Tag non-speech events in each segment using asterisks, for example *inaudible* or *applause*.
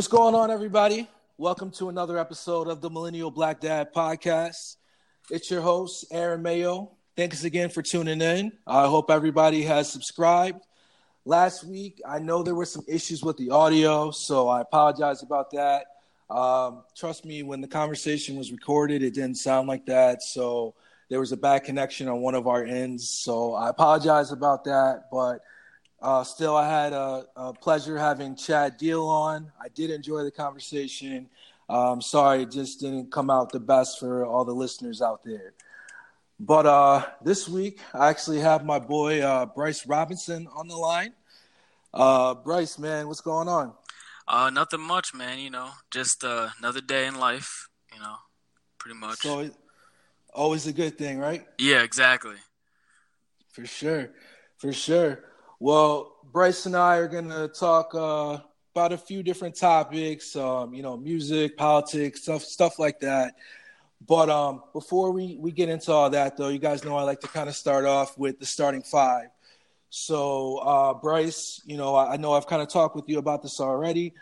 What's going on, everybody? Welcome to another episode of the Millennial Black Dad Podcast. It's your host, Aaron Mayo. Thanks again for tuning in. I hope everybody has subscribed. Last week, I know there were some issues with the audio, so I apologize about that. Um, trust me, when the conversation was recorded, it didn't sound like that. So there was a bad connection on one of our ends. So I apologize about that. But uh, still, I had a, a, pleasure having Chad Deal on. I did enjoy the conversation. I'm sorry, it just didn't come out the best for all the listeners out there. But uh, this week, I actually have my boy uh, Bryce Robinson on the line. Uh, Bryce, man, what's going on? Uh, nothing much, man. You know, just uh, another day in life. You know, pretty much. So, always a good thing, right? Yeah, exactly. For sure, for sure. Well, Bryce and I are gonna talk uh, about a few different topics. Um, you know, music, politics, stuff, stuff like that. But um, before we, we get into all that, though, you guys know I like to kind of start off with the starting five. So, uh, Bryce, you know, I, I know I've kind of talked with you about this already,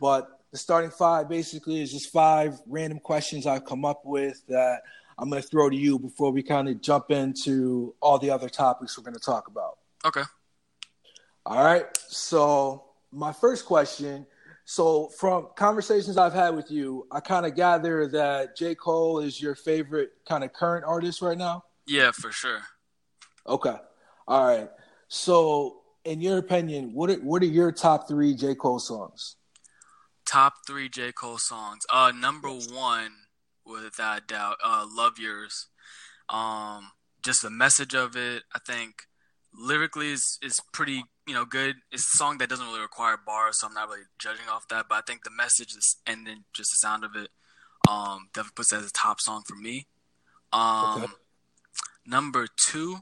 but the starting five basically is just five random questions I've come up with that I'm going to throw to you before we kind of jump into all the other topics we're going to talk about. Okay. All right. So, my first question so, from conversations I've had with you, I kind of gather that J. Cole is your favorite kind of current artist right now. Yeah, for sure. Okay. All right. So, in your opinion, what are, what are your top three J. Cole songs? Top three J. Cole songs. Uh, number one, without a doubt, uh, "Love Yours." Um, just the message of it, I think, lyrically is is pretty you know good. It's a song that doesn't really require bars, so I'm not really judging off that. But I think the message is, and then just the sound of it, um, definitely puts it as a top song for me. Um, okay. number two,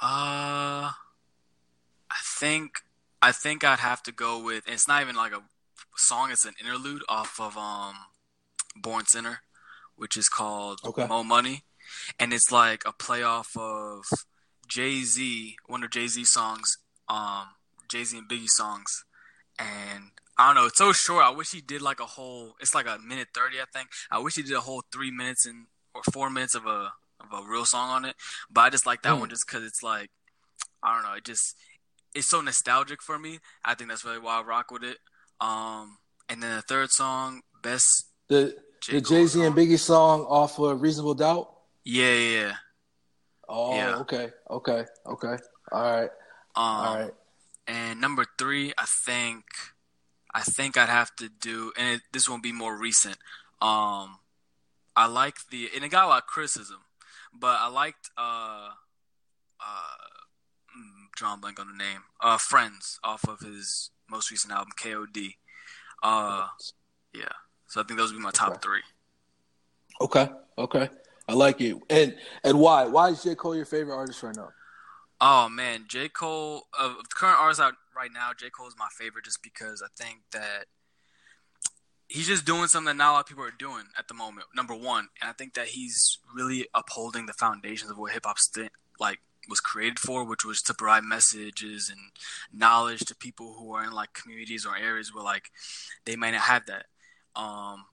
uh, I think I think I'd have to go with. it's not even like a song; it's an interlude off of um, Born Sinner, which is called okay. Mo Money, and it's like a playoff of Jay Z, one of Jay Z songs, um, Jay Z and Biggie songs, and I don't know. It's so short. I wish he did like a whole. It's like a minute thirty, I think. I wish he did a whole three minutes and or four minutes of a of a real song on it. But I just like that mm. one just because it's like I don't know. It just it's so nostalgic for me. I think that's really why I rock with it. Um, and then the third song, best the J- the Jay Z and Biggie song off of Reasonable Doubt. Yeah, yeah. Oh, yeah. okay, okay, okay. All right. Um, All right. And number three, I think, I think I'd have to do, and it, this won't be more recent. Um, I like the, and it got a lot of criticism, but I liked, uh, uh, mm, drawing blank on the name, uh, Friends off of his most recent album, KOD. Uh, yeah. So I think those would be my top okay. three. Okay. Okay. I like it. And and why? Why is J. Cole your favorite artist right now? Oh man, J. Cole of the current artists out right now, J. Cole is my favorite just because I think that he's just doing something that not a lot of people are doing at the moment. Number one, and I think that he's really upholding the foundations of what hip hop st- like was created for, which was to provide messages and knowledge to people who are in like communities or areas where like they might not have that. Um,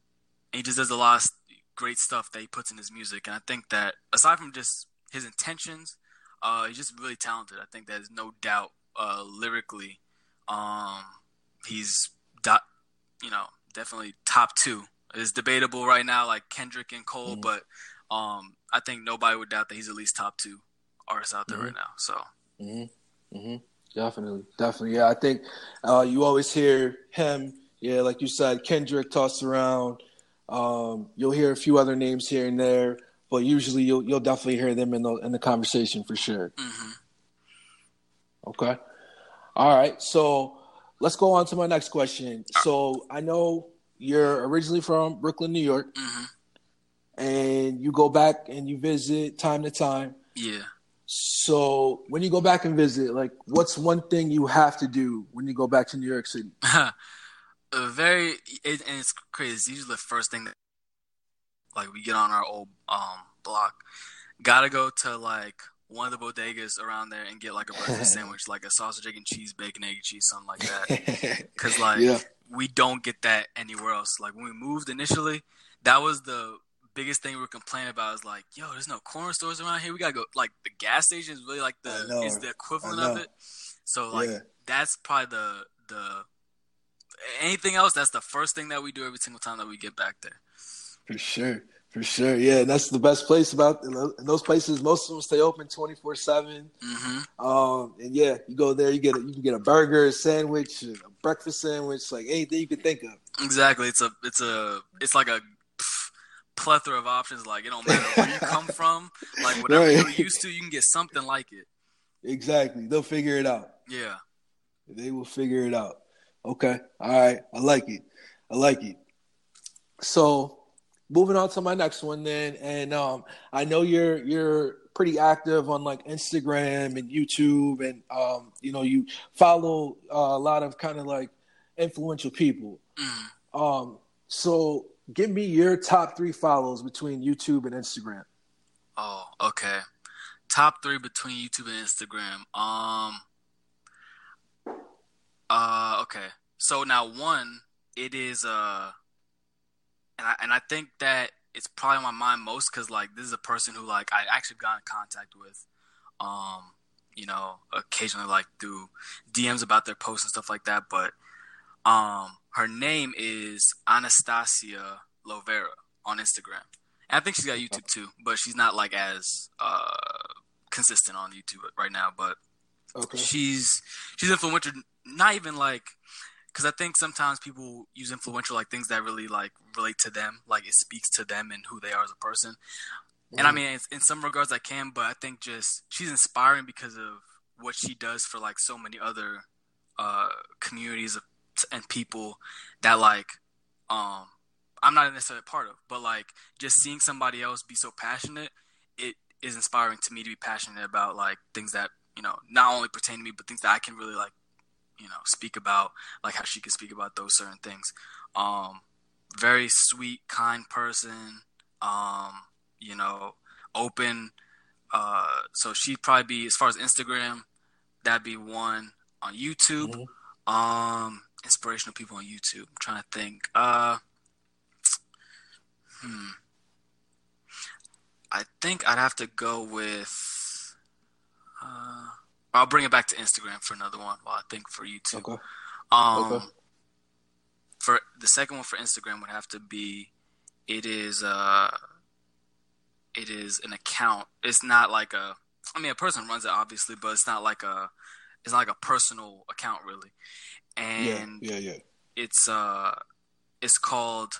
he just does a lot of great stuff that he puts in his music, and I think that aside from just his intentions, uh, he's just really talented. I think there's no doubt uh, lyrically, um, he's dot, you know, definitely top two. It's debatable right now, like Kendrick and Cole, mm-hmm. but um, I think nobody would doubt that he's at least top two artists out there mm-hmm. right now. So. Mm-hmm. mm-hmm. Definitely, definitely, yeah. I think uh, you always hear him, yeah, like you said, Kendrick tossed around. Um, you'll hear a few other names here and there, but usually you'll you'll definitely hear them in the in the conversation for sure. Mm-hmm. Okay. All right. So let's go on to my next question. So I know you're originally from Brooklyn, New York, mm-hmm. and you go back and you visit time to time. Yeah. So when you go back and visit, like, what's one thing you have to do when you go back to New York City? *laughs* a very it, and it's crazy. It's usually the first thing that like we get on our old um block. Gotta go to like one of the bodegas around there and get like a breakfast *laughs* sandwich, like a sausage, egg, and cheese, bacon, egg, and cheese, something like that. *laughs* Because like yeah. we don't get that anywhere else. Like when we moved initially, that was the biggest thing we were complaining about. Is like, yo, there's no corner stores around here. We gotta go. Like the gas station is really like the is the equivalent of it. So like yeah. that's probably the the anything else. That's the first thing that we do every single time that we get back there. For sure. For sure, yeah, and that's the best place about in those places. Most of them stay open twenty four seven. Mm-hmm. Um, and yeah, you go there, you get a, you can get a burger, a sandwich, a breakfast sandwich, like anything you can think of. Exactly, it's a it's a it's like a plethora of options. Like it don't matter where you come *laughs* from, like whatever right. you're used to, you can get something like it. Exactly, they'll figure it out. Yeah, they will figure it out. Okay, all right, I like it. I like it. So moving on to my next one then. And um, i know you're you're pretty active on like instagram and youtube and um, you know you follow uh, a lot of kind of like influential people. Mm. um, so give me your top three follows between youtube and instagram. Oh okay. Top three between youtube and instagram. Um uh okay so now one it is uh and I and I think that it's probably on my mind most because like this is a person who like I actually got in contact with, um, you know, occasionally like through DMs about their posts and stuff like that. But um, her name is Anastasia Lovera on Instagram. And I think she's got YouTube too, but she's not like as uh, consistent on YouTube right now. But okay. she's she's influential. Not even like because I think sometimes people use influential like things that really like relate to them, like it speaks to them and who they are as a person. Mm-hmm. And I mm-hmm. mean, in some regards, I can, but I think just she's inspiring because of what she does for like so many other uh, communities of, and people that like um I'm not necessarily a part of, but like just seeing somebody else be so passionate, it is inspiring to me to be passionate about like things that you know not only pertain to me, but things that I can really like you know speak about like how she could speak about those certain things. Um very sweet kind person. Um you know open. Uh so she'd probably be as far as instagram that'd be one on youtube. Mm-hmm. um inspirational people on youtube. I'm trying to think. Uh hmm. I think i'd have to go with uh I'll bring it back to Instagram for another one. While I think for YouTube. Okay. Um, okay. For the second one for Instagram would have to be, it is uh, it is an account. It's not like a. I mean, a person runs it obviously, but it's not like a. It's not like a personal account really, and yeah, yeah, yeah. It's uh, it's called.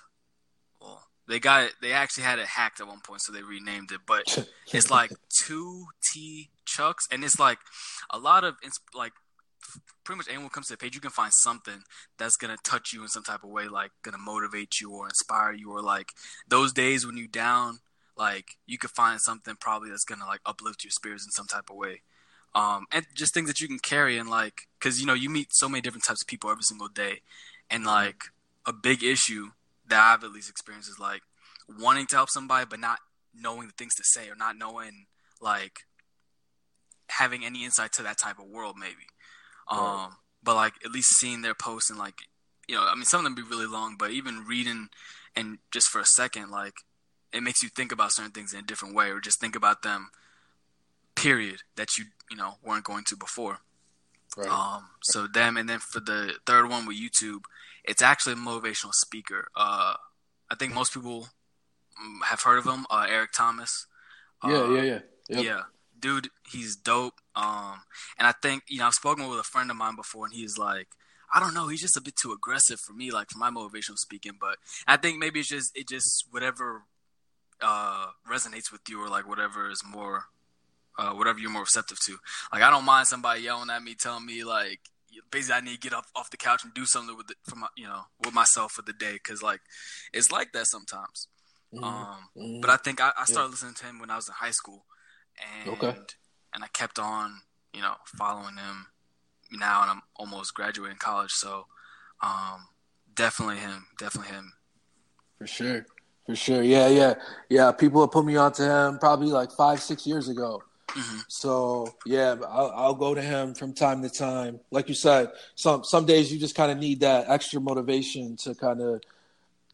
They got it. They actually had it hacked at one point, so they renamed it. But *laughs* it's like two T chucks, and it's like a lot of it's like pretty much anyone comes to the page, you can find something that's gonna touch you in some type of way, like gonna motivate you or inspire you, or like those days when you down, like you could find something probably that's gonna like uplift your spirits in some type of way. Um, and just things that you can carry and like, cause you know you meet so many different types of people every single day, and mm-hmm. like a big issue that I've at least experienced is like wanting to help somebody but not knowing the things to say or not knowing like having any insight to that type of world, maybe. Um, but like at least seeing their posts and like, you know, I mean, some of them be really long, but even reading and just for a second, like it makes you think about certain things in a different way, or just think about them. Period. That you you know weren't going to before. Right. Um, so them, and then for the third one with YouTube, it's actually a motivational speaker. Uh, I think most people mm, have heard of him, uh, Eric Thomas. Yeah, uh, yeah, yeah. Yep. Yeah dude, he's dope. Um, and I think you know I've spoken with a friend of mine before, and he's like, I don't know, he's just a bit too aggressive for me, like for my motivational speaking. But I think maybe it's just it just whatever uh, resonates with you, or like whatever is more, uh, whatever you're more receptive to. Like I don't mind somebody yelling at me, telling me like basically I need to get off off the couch and do something with it for my you know with myself for the day because like it's like that sometimes. Mm-hmm. Um, mm-hmm. but I think I, I started yeah. listening to him when I was in high school and okay. and I kept on, you know, following him now, and I'm almost graduating college. So, um, definitely him, definitely him. For sure, for sure. Yeah, yeah, yeah. People have put me onto him probably like five, six years ago. Mm-hmm. So yeah, I'll, I'll, go to him from time to time. Like you said, some some days you just kind of need that extra motivation to kind of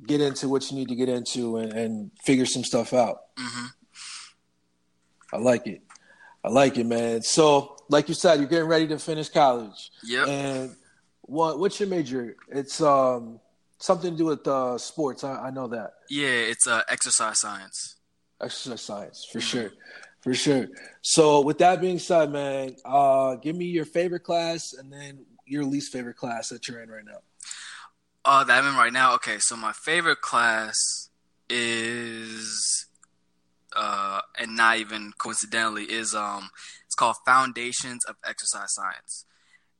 get into what you need to get into and, and figure some stuff out. Mm-hmm. I like it. I like it, man. So, like you said, you're getting ready to finish college. Yeah. And what what's your major? It's um something to do with uh, sports. I, I know that. Yeah, it's uh, exercise science. Exercise science, for mm-hmm. sure, for sure. So, with that being said, man, uh, give me your favorite class and then your least favorite class that you're in right now. Uh, that I'm in right now. Okay, so my favorite class is, uh, and not even coincidentally, is um, it's called Foundations of Exercise Science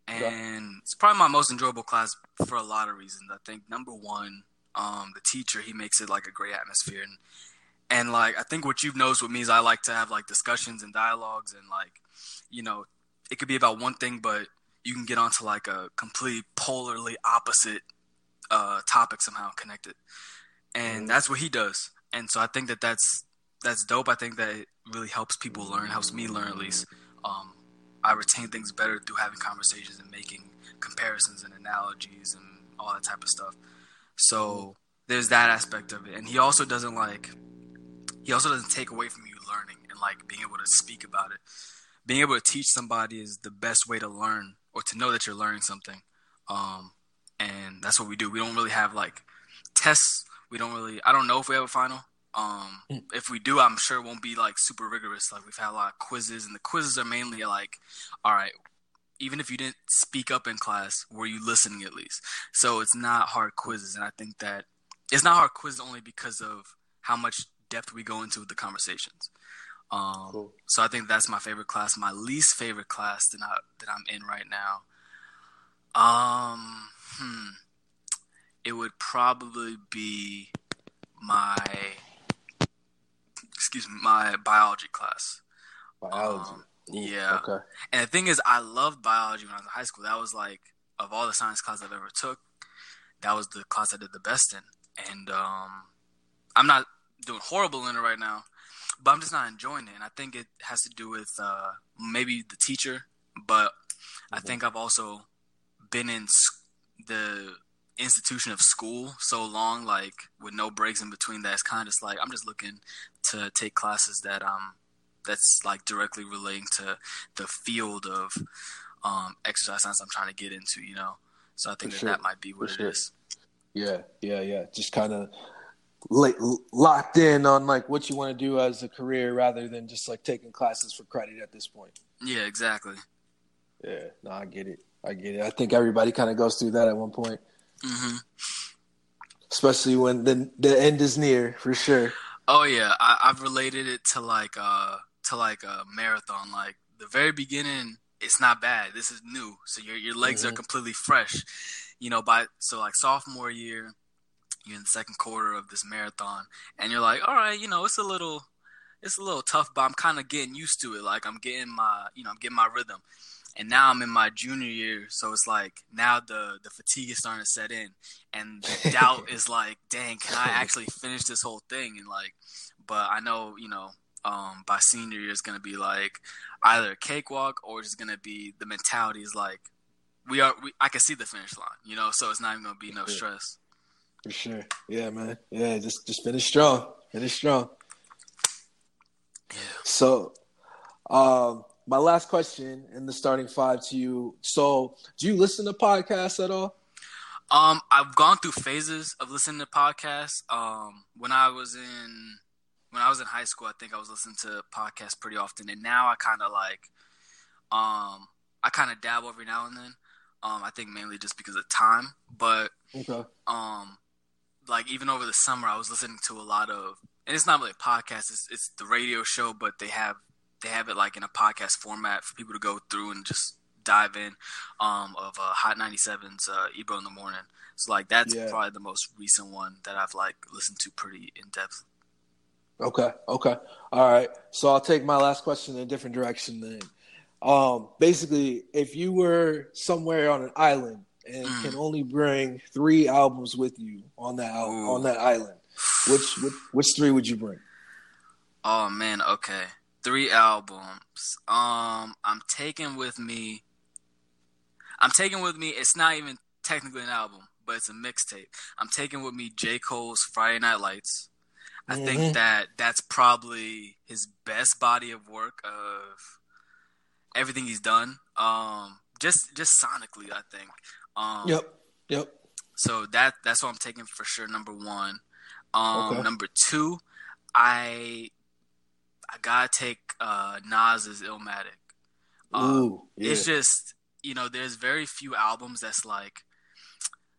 and it's probably my most enjoyable class for a lot of reasons. I think number one, um, the teacher he makes it like a great atmosphere, and and like I think what you've noticed with me is I like to have like discussions and dialogues, and like you know it could be about one thing, but you can get onto like a complete polarly opposite uh, topic somehow connected, and mm-hmm. that's what he does. And so I think that that's that's dope. I think that it really helps people learn, helps me learn at least. Um, I retain things better through having conversations and making comparisons and analogies and all that type of stuff. So there's that aspect of it, and he also doesn't like he also doesn't take away from you learning and like being able to speak about it. Being able to teach somebody is the best way to learn or to know that you're learning something. Um, and that's what we do. We don't really have like tests. We don't really. I don't know if we have a final. Um, mm. if we do, I'm sure it won't be like super rigorous. Like we've had a lot of quizzes, and the quizzes are mainly like, all right, even if you didn't speak up in class, were you listening at least? So it's not hard quizzes, and I think that it's not hard quizzes only because of how much depth we go into with the conversations. Um, cool. So I think that's my favorite class. My least favorite class that I that I'm in right now. Um, hmm, it would probably be my excuse me, my biology class. Biology. Um, yeah. Okay. And the thing is, I loved biology when I was in high school. That was like of all the science classes I've ever took, that was the class I did the best in. And um, I'm not doing horrible in it right now, but I'm just not enjoying it. And I think it has to do with uh, maybe the teacher, but mm-hmm. I think I've also been in the institution of school so long, like with no breaks in between, that it's kind of just like I'm just looking to take classes that um that's like directly relating to the field of um exercise science I'm trying to get into, you know. So I think that sure. that might be what For it sure. is. Yeah, yeah, yeah. Just kind of locked in on like what you want to do as a career rather than just like taking classes for credit at this point. Yeah, exactly. Yeah, no, I get it. I get it. I think everybody kind of goes through that at one point. Mm-hmm. Especially when the the end is near, for sure. Oh yeah, I, have related it to like uh to like a marathon. Like the very beginning, it's not bad. This is new, so your your legs mm-hmm. are completely fresh. You know, by so like sophomore year, you're in the second quarter of this marathon, and you're like, all right, you know, it's a little, it's a little tough, but I'm kind of getting used to it. Like I'm getting my, you know, I'm getting my rhythm and now I'm in my junior year, so it's like now the the fatigue is starting to set in, and the *laughs* doubt is like, dang, can I actually finish this whole thing? And like, but I know you know, um, by senior year it's gonna be like either a cakewalk or it's gonna be the mentality is like, we are, we, I can see the finish line, you know, so it's not even gonna be no stress. For sure, yeah, man, yeah, just just finish strong, finish strong. So, um my last question in the starting five to you. So, do you listen to podcasts at all? Um, I've gone through phases of listening to podcasts. Um, when I was in when I was in high school, I think I was listening to podcasts pretty often, and now I kind of like, um, I kind of dabble every now and then. Um, I think mainly just because of time, but okay. um, like even over the summer, I was listening to a lot of, and it's not really a podcast; it's, it's the radio show, but they have they have it like in a podcast format for people to go through and just dive in um, of uh, Hot 97's uh, Ebro in the Morning. So like that's yeah. probably the most recent one that I've like listened to pretty in depth. Okay, okay, all right. So I'll take my last question in a different direction then. Um, basically, if you were somewhere on an island and mm. can only bring three albums with you on that on that island, which, which which three would you bring? Oh man, okay. three albums. Um, I'm taking with me. I'm taking with me. It's not even technically an album, but it's a mixtape. I'm taking with me J. Cole's Friday Night Lights. I mm-hmm. think that that's probably his best body of work of everything he's done. Um, just just sonically, I think. Um, yep. Yep. So that that's what I'm taking for sure. Number one. Um, okay. Number two, I I gotta take uh, Nas's Illmatic. Um, Ooh, yeah. It's just you know, there's very few albums that's like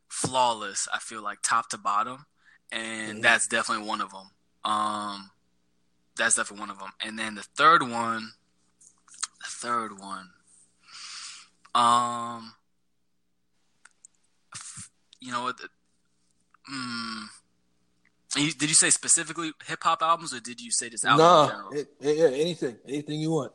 flawless. I feel like top to bottom, and mm-hmm. that's definitely one of them. Um, that's definitely one of them. And then the third one, the third one, um, you know? Mm, did you say specifically hip hop albums, or did you say just albums? No, yeah, anything, anything you want.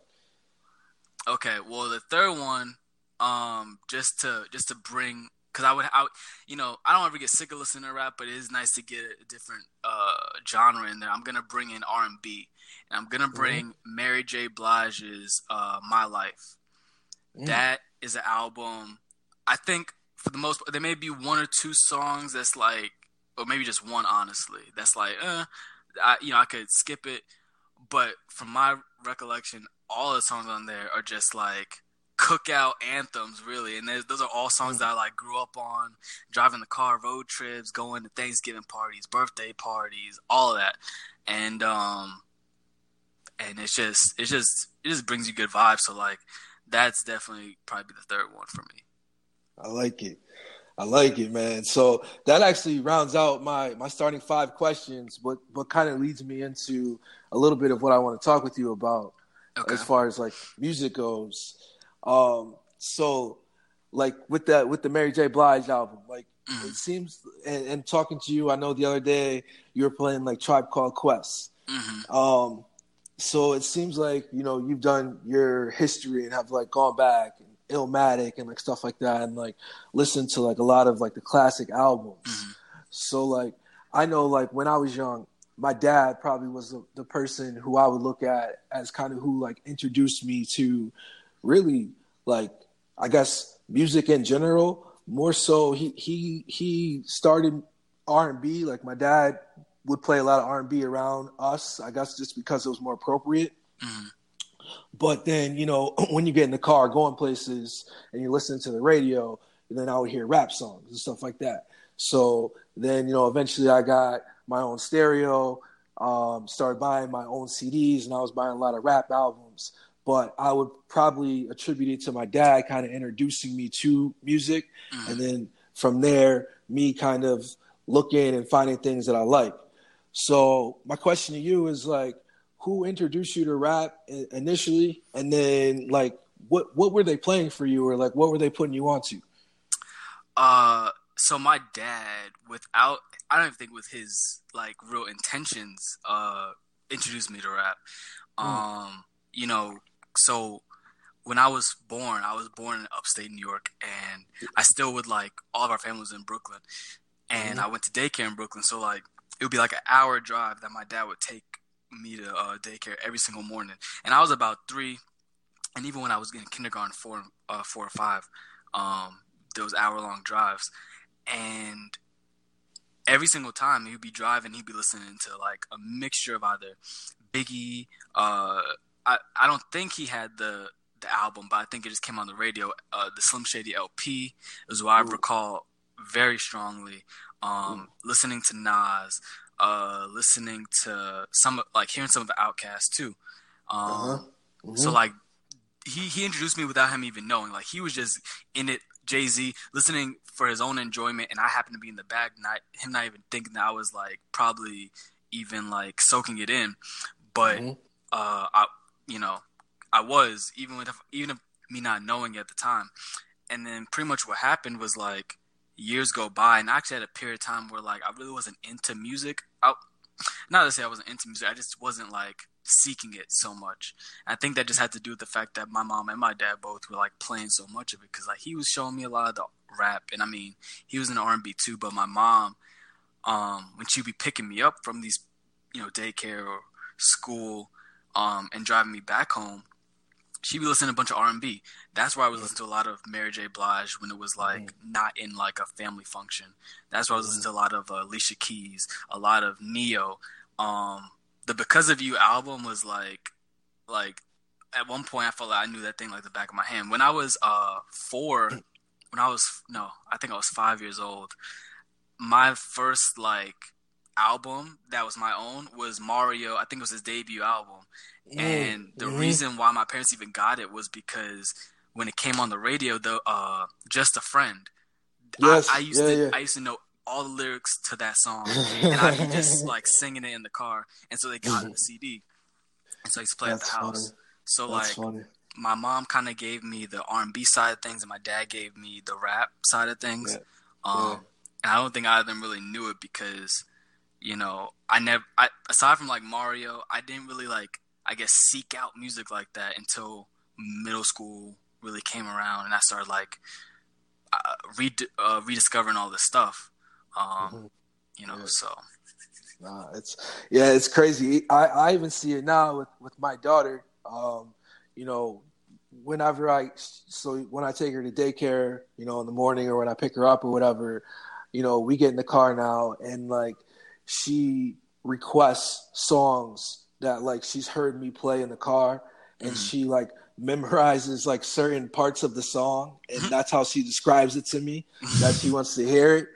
Okay, well, the third one, um, just to just to bring, because I would, I, you know, I don't ever get sick of listening to rap, but it is nice to get a different uh genre in there. I'm gonna bring in R and B, and I'm gonna mm-hmm. bring mm-hmm. Mary J. Blige's uh, "My Life." Mm. That is an album. I think for the most, there may be one or two songs that's like or maybe just one honestly that's like uh I, you know i could skip it. But from my recollection all the songs on there are just like cookout anthems really. And those are all songs mm. that i like grew up on. Driving the car road trips going to thanksgiving parties birthday parties all of that. And um and it's just it's just it just brings you good vibes. So like that's definitely probably the third one for me i like it I like it, man. So that actually rounds out my my starting five questions, but but kind of leads me into a little bit of what I want to talk with you about okay. as far as like music goes. Um, so like with that with the Mary J. Blige album, like mm-hmm. it seems and, and, talking to you, I know the other day you were playing like Tribe Called Quest. Mm-hmm. Um, so it seems like you know you've done your history and have like gone back Illmatic and like stuff like that, and like listen to like a lot of like the classic albums. Mm-hmm. So like I know like when I was young, my dad probably was the, the person who I would look at as kind of who like introduced me to really like I guess music in general. More so, he he he started R and B. Like my dad would play a lot of R and B around us. I guess just because it was more appropriate. Mm-hmm. But then, you know, *laughs* when you get in the car going places and you listen to the radio, then I would hear rap songs and stuff like that. So then, you know, eventually I got my own stereo, um, started buying my own CDs, and I was buying a lot of rap albums. But I would probably attribute it to my dad kind of introducing me to music. Mm-hmm. And then from there, me kind of looking and finding things that I like. So my question to you is like, who introduced you to rap initially, and then like what what were they playing for you, or like what were they putting you onto? Uh, so my dad, without I don't even think with his like real intentions, uh, introduced me to rap. Mm. Um, you know, so when I was born, I was born in upstate New York, and I still would like all of our family was in Brooklyn, and mm. I went to daycare in Brooklyn. So like it would be like an hour drive that my dad would take me to uh, daycare every single morning, and I was about three. And even when I was in kindergarten, four, uh, four or five, um, those hour long drives, and every single time he'd be driving, he'd be listening to like a mixture of either Biggie. Uh, I I don't think he had the the album, but I think it just came on the radio. Uh, the Slim Shady LP is what I recall very strongly. Um, listening to Nas, uh, listening to some like hearing some of the OutKasts too. Um, uh-huh. mm-hmm. So like he he introduced me without him even knowing. Like he was just in it. Jay Z listening for his own enjoyment, and I happened to be in the back, not him not even thinking that I was like probably even like soaking it in. But mm-hmm. uh, I you know I was even with even me not knowing at the time. And then pretty much what happened was like years go by, and I actually had a period of time where like I really wasn't into music. I, not to say I wasn't into music, I just wasn't like seeking it so much. And I think that just had to do with the fact that my mom and my dad both were like playing so much of it because like he was showing me a lot of the rap, and I mean he was in R and B too. But my mom, um, when she'd be picking me up from these, you know, daycare or school, um, and driving me back home, she'd be listening to a bunch of R and B. That's where I was listening to a lot of Mary J. Blige when it was like mm-hmm. not in like a family function. That's where I was listening to a lot of uh, Alicia Keys, a lot of Ne-Yo. Um, the Because of You album was like, like at one point I felt like I knew that thing like the back of my hand. When I was uh four, when I was no, I think I was five years old. My first like album that was my own was Mario. I think it was his debut album, and the reason why my parents even got it was because when it came on the radio, the uh, "Just a Friend," yes, I, I used yeah, to. I used to know all the lyrics to that song, *laughs* and I'd be just like singing it in the car, and so they got mm-hmm. the CD, and so I used to play That's at the house. Funny. So That's like. Funny. My mom kind of gave me the R and B side of things, and my dad gave me the rap side of things. Um, and I don't think either of them really knew it because you know, I never, I, aside from like Mario, I didn't really like, I guess, seek out music like that until middle school really came around, and I started like uh, re- uh, rediscovering all this stuff. Um, mm-hmm. You know, yeah. so. Nah, it's yeah, it's crazy. I, I even see it now with, with my daughter. Um, you know, whenever I so when I take her to daycare, you know, in the morning or when I pick her up or whatever, you know, we get in the car now and like she requests songs that like she's heard me play in the car and mm. she like memorizes like certain parts of the song and mm-hmm. that's how she describes it to me that she wants to hear it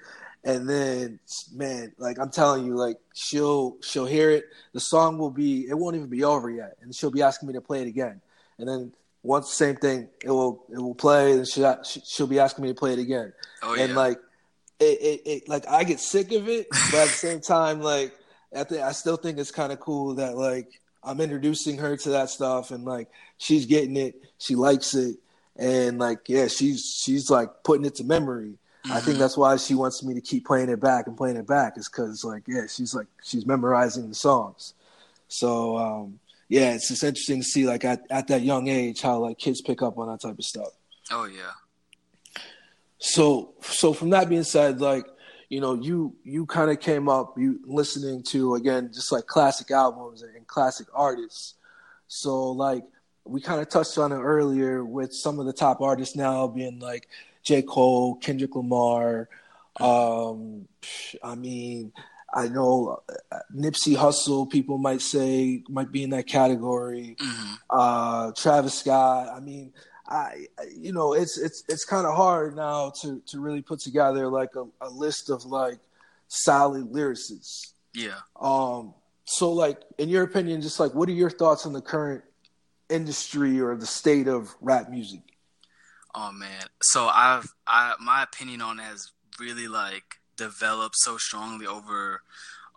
and then man like i'm telling you like she'll she'll hear it the song will be it won't even be over yet and she'll be asking me to play it again and then once same thing it will it will play and she'll, she'll be asking me to play it again oh, and yeah. like it, it, it, like I get sick of it, but at the same time, like I think I still think it's kind of cool that like I'm introducing her to that stuff, and like she's getting it, she likes it, and like yeah, she's she's like putting it to memory. Mm-hmm. I think mm-hmm. that's why she wants me to keep playing it back and playing it back is because like yeah, she's like she's memorizing the songs. So um, yeah, it's just interesting to see like at, at that young age how like kids pick up on that type of stuff. Oh yeah. So so from that being said, like you know, you you kind of came up you listening to again just like classic albums and, and classic artists. So like we kind of touched on it earlier with some of the top artists now being like J. Cole, Kendrick Lamar. Um, I mean, I know uh, Nipsey Hussle, people might say might be in that category. Mm-hmm. Uh, Travis Scott. I mean, I, you know, it's it's it's kind of hard now to to really put together like a, a list of like solid lyricists. Yeah. Um. So, like, in your opinion, just like, what are your thoughts on the current industry or the state of rap music? Oh man, so I've I my opinion on it has really like developed so strongly over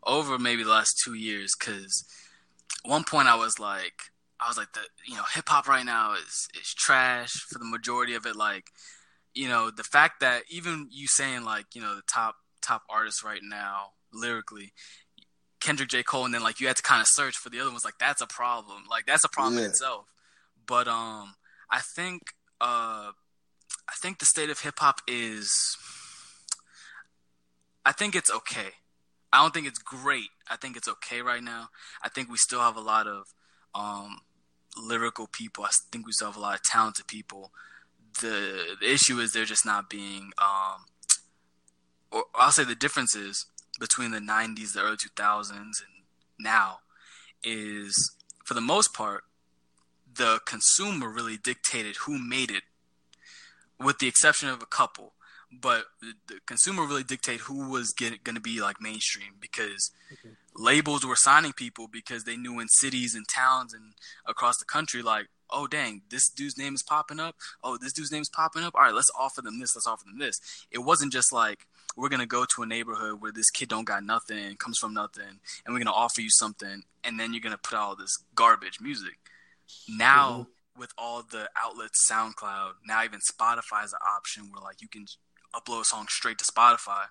over maybe the last two years. Because one point I was like, I was like, the you know, hip hop right now is is trash for the majority of it. Like, you know, the fact that even you saying like, you know, the top top artists right now lyrically, Kendrick, J. Cole, and then like you had to kind of search for the other ones. Like that's a problem. Like that's a problem yeah. in itself. But um, I think uh, I think the state of hip hop is. I think it's okay. I don't think it's great. I think it's okay right now. I think we still have a lot of um, lyrical people. I think we still have a lot of talented people. The, the issue is they're just not being, um, or I'll say the differences between the 90s, the early 2000s, and now is for the most part, the consumer really dictated who made it, with the exception of a couple. But the consumer really dictated who was going to be like mainstream because okay labels were signing people because they knew in cities and towns and across the country, like, oh dang, this dude's name is popping up. Oh, this dude's name is popping up. All right, let's offer them this. Let's offer them this. It wasn't just like we're gonna go to a neighborhood where this kid don't got nothing, comes from nothing, and we're gonna offer you something, and then you're gonna put all this garbage music. Now. Mm-hmm. With all the outlets, SoundCloud, now even Spotify is an option where like you can upload a song straight to Spotify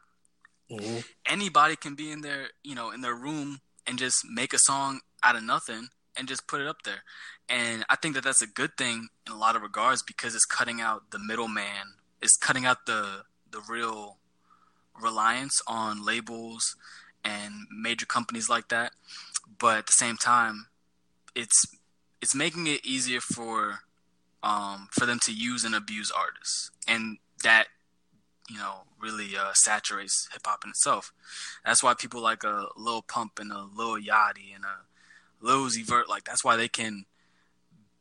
Mm-hmm. Anybody can be in their, you know, in their room and just make a song out of nothing and just put it up there. And I think that that's a good thing in a lot of regards because it's cutting out the middleman. It's cutting out the the real reliance on labels and major companies like that. But at the same time, it's it's making it easier for um for them to use and abuse artists, and that you know really uh, saturates hip hop in itself. That's why people like a Lil Pump and a Lil Yachty and a Lil Uzi Vert, like that's why they can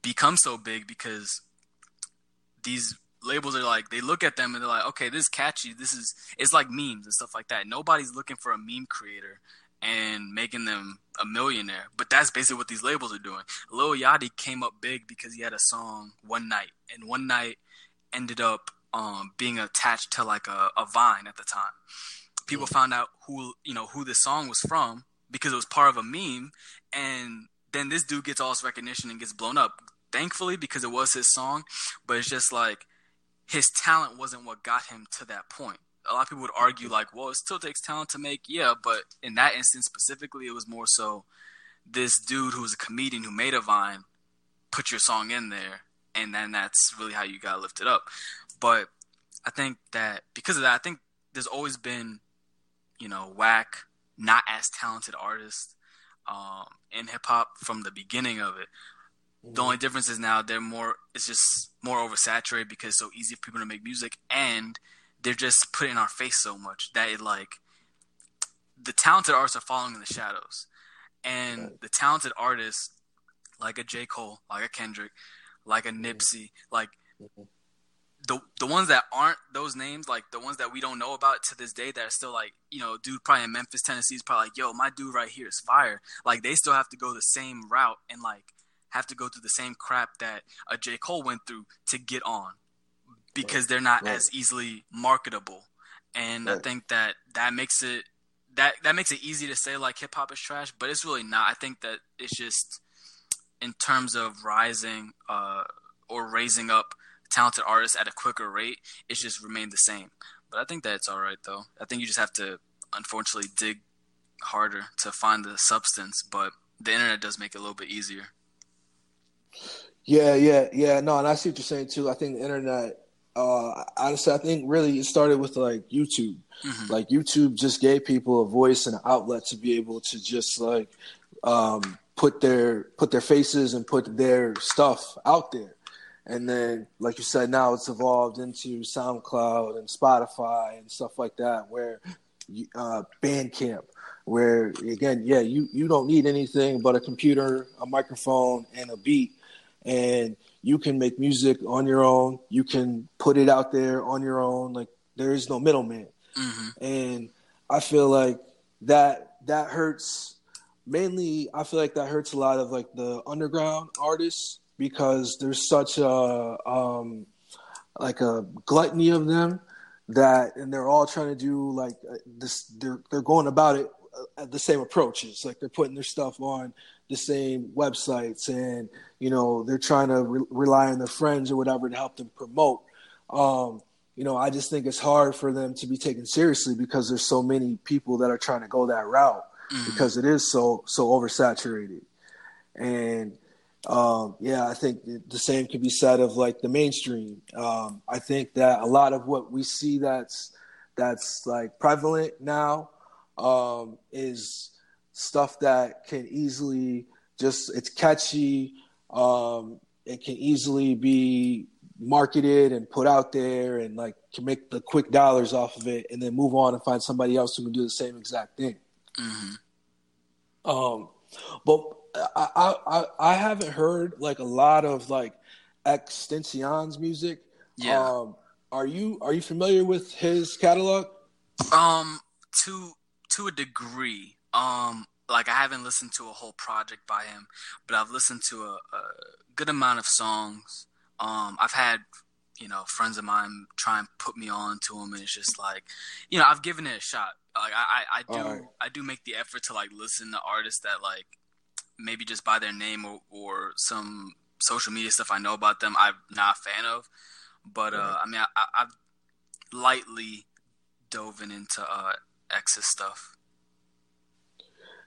become so big because these labels are like they look at them and they're like, okay, this is catchy. This is it's like memes and stuff like that. Nobody's looking for a meme creator and making them a millionaire, but that's basically what these labels are doing. Lil Yachty came up big because he had a song one night, and one night ended up um, being attached to like a, a Vine at the time. People found out who you know who this song was from because it was part of a meme, and then this dude gets all this recognition and gets blown up. Thankfully, because it was his song, but it's just like his talent wasn't what got him to that point. A lot of people would argue like, well, it still takes talent to make, yeah, but in that instance specifically, it was more so this dude who was a comedian who made a vine put your song in there, and then that's really how you got lifted up. But I think that because of that, I think there's always been, you know, whack, not as talented artists um, in hip hop from the beginning of it. Mm-hmm. The only difference is now they're more. It's just more oversaturated because it's so easy for people to make music, and they're just put in our face so much that it like the talented artists are falling in the shadows, and the talented artists like a J Cole, like a Kendrick, like a mm-hmm. Nipsey, like mm-hmm the the ones that aren't those names, like the ones that we don't know about to this day, that are still like, you know, dude probably in Memphis, Tennessee is probably like, yo, my dude right here is fire. Like they still have to go the same route and like have to go through the same crap that a J Cole went through to get on, because they're not right. as easily marketable. And right. I think that that makes it that that makes it easy to say like hip hop is trash, but it's really not. I think that it's just in terms of rising uh, or raising up talented artists at a quicker rate, it's just remained the same. But I think that's all right though. I think you just have to unfortunately dig harder to find the substance, but the internet does make it a little bit easier. Yeah, yeah, yeah. No, and I see what you're saying too. I think the internet uh honestly I think really it started with like YouTube. Mm-hmm. Like YouTube just gave people a voice and an outlet to be able to just like um put their put their faces and put their stuff out there. And then, like you said, now it's evolved into SoundCloud and Spotify and stuff like that, where uh, Bandcamp, where again, yeah, you you don't need anything but a computer, a microphone, and a beat, and you can make music on your own. You can put it out there on your own. Like there is no middleman, mm-hmm. and I feel like that that hurts. Mainly, I feel like that hurts a lot of like the underground artists because there's such a um, like a gluttony of them that and they're all trying to do like uh, this they're they're going about it at the same approaches. Like they're putting their stuff on the same websites and you know they're trying to re- rely on their friends or whatever to help them promote. Um, you know i just think it's hard for them to be taken seriously because there's so many people that are trying to go that route mm. because it is so so oversaturated. And um, yeah, I think the same can be said of like the mainstream. Um, I think that a lot of what we see that's that's like prevalent now um, is stuff that can easily just it's catchy. Um, it can easily be marketed and put out there, and like can make the quick dollars off of it, and then move on and find somebody else who can do the same exact thing. Mm-hmm. Um, but I, I I haven't heard like a lot of like XXXTentacion's music. Yeah. Um, are you are you familiar with his catalog? Um, to to a degree. Um, like I haven't listened to a whole project by him, but I've listened to a, a good amount of songs. Um, I've had you know friends of mine try and put me on to him, and it's just like, you know, I've given it a shot. Like I, I, I do right. I do make the effort to like listen to artists that like maybe just by their name or, or some social media stuff I know about them, I'm not a fan of. But uh, I mean, I, have lightly dove into uh, X's stuff.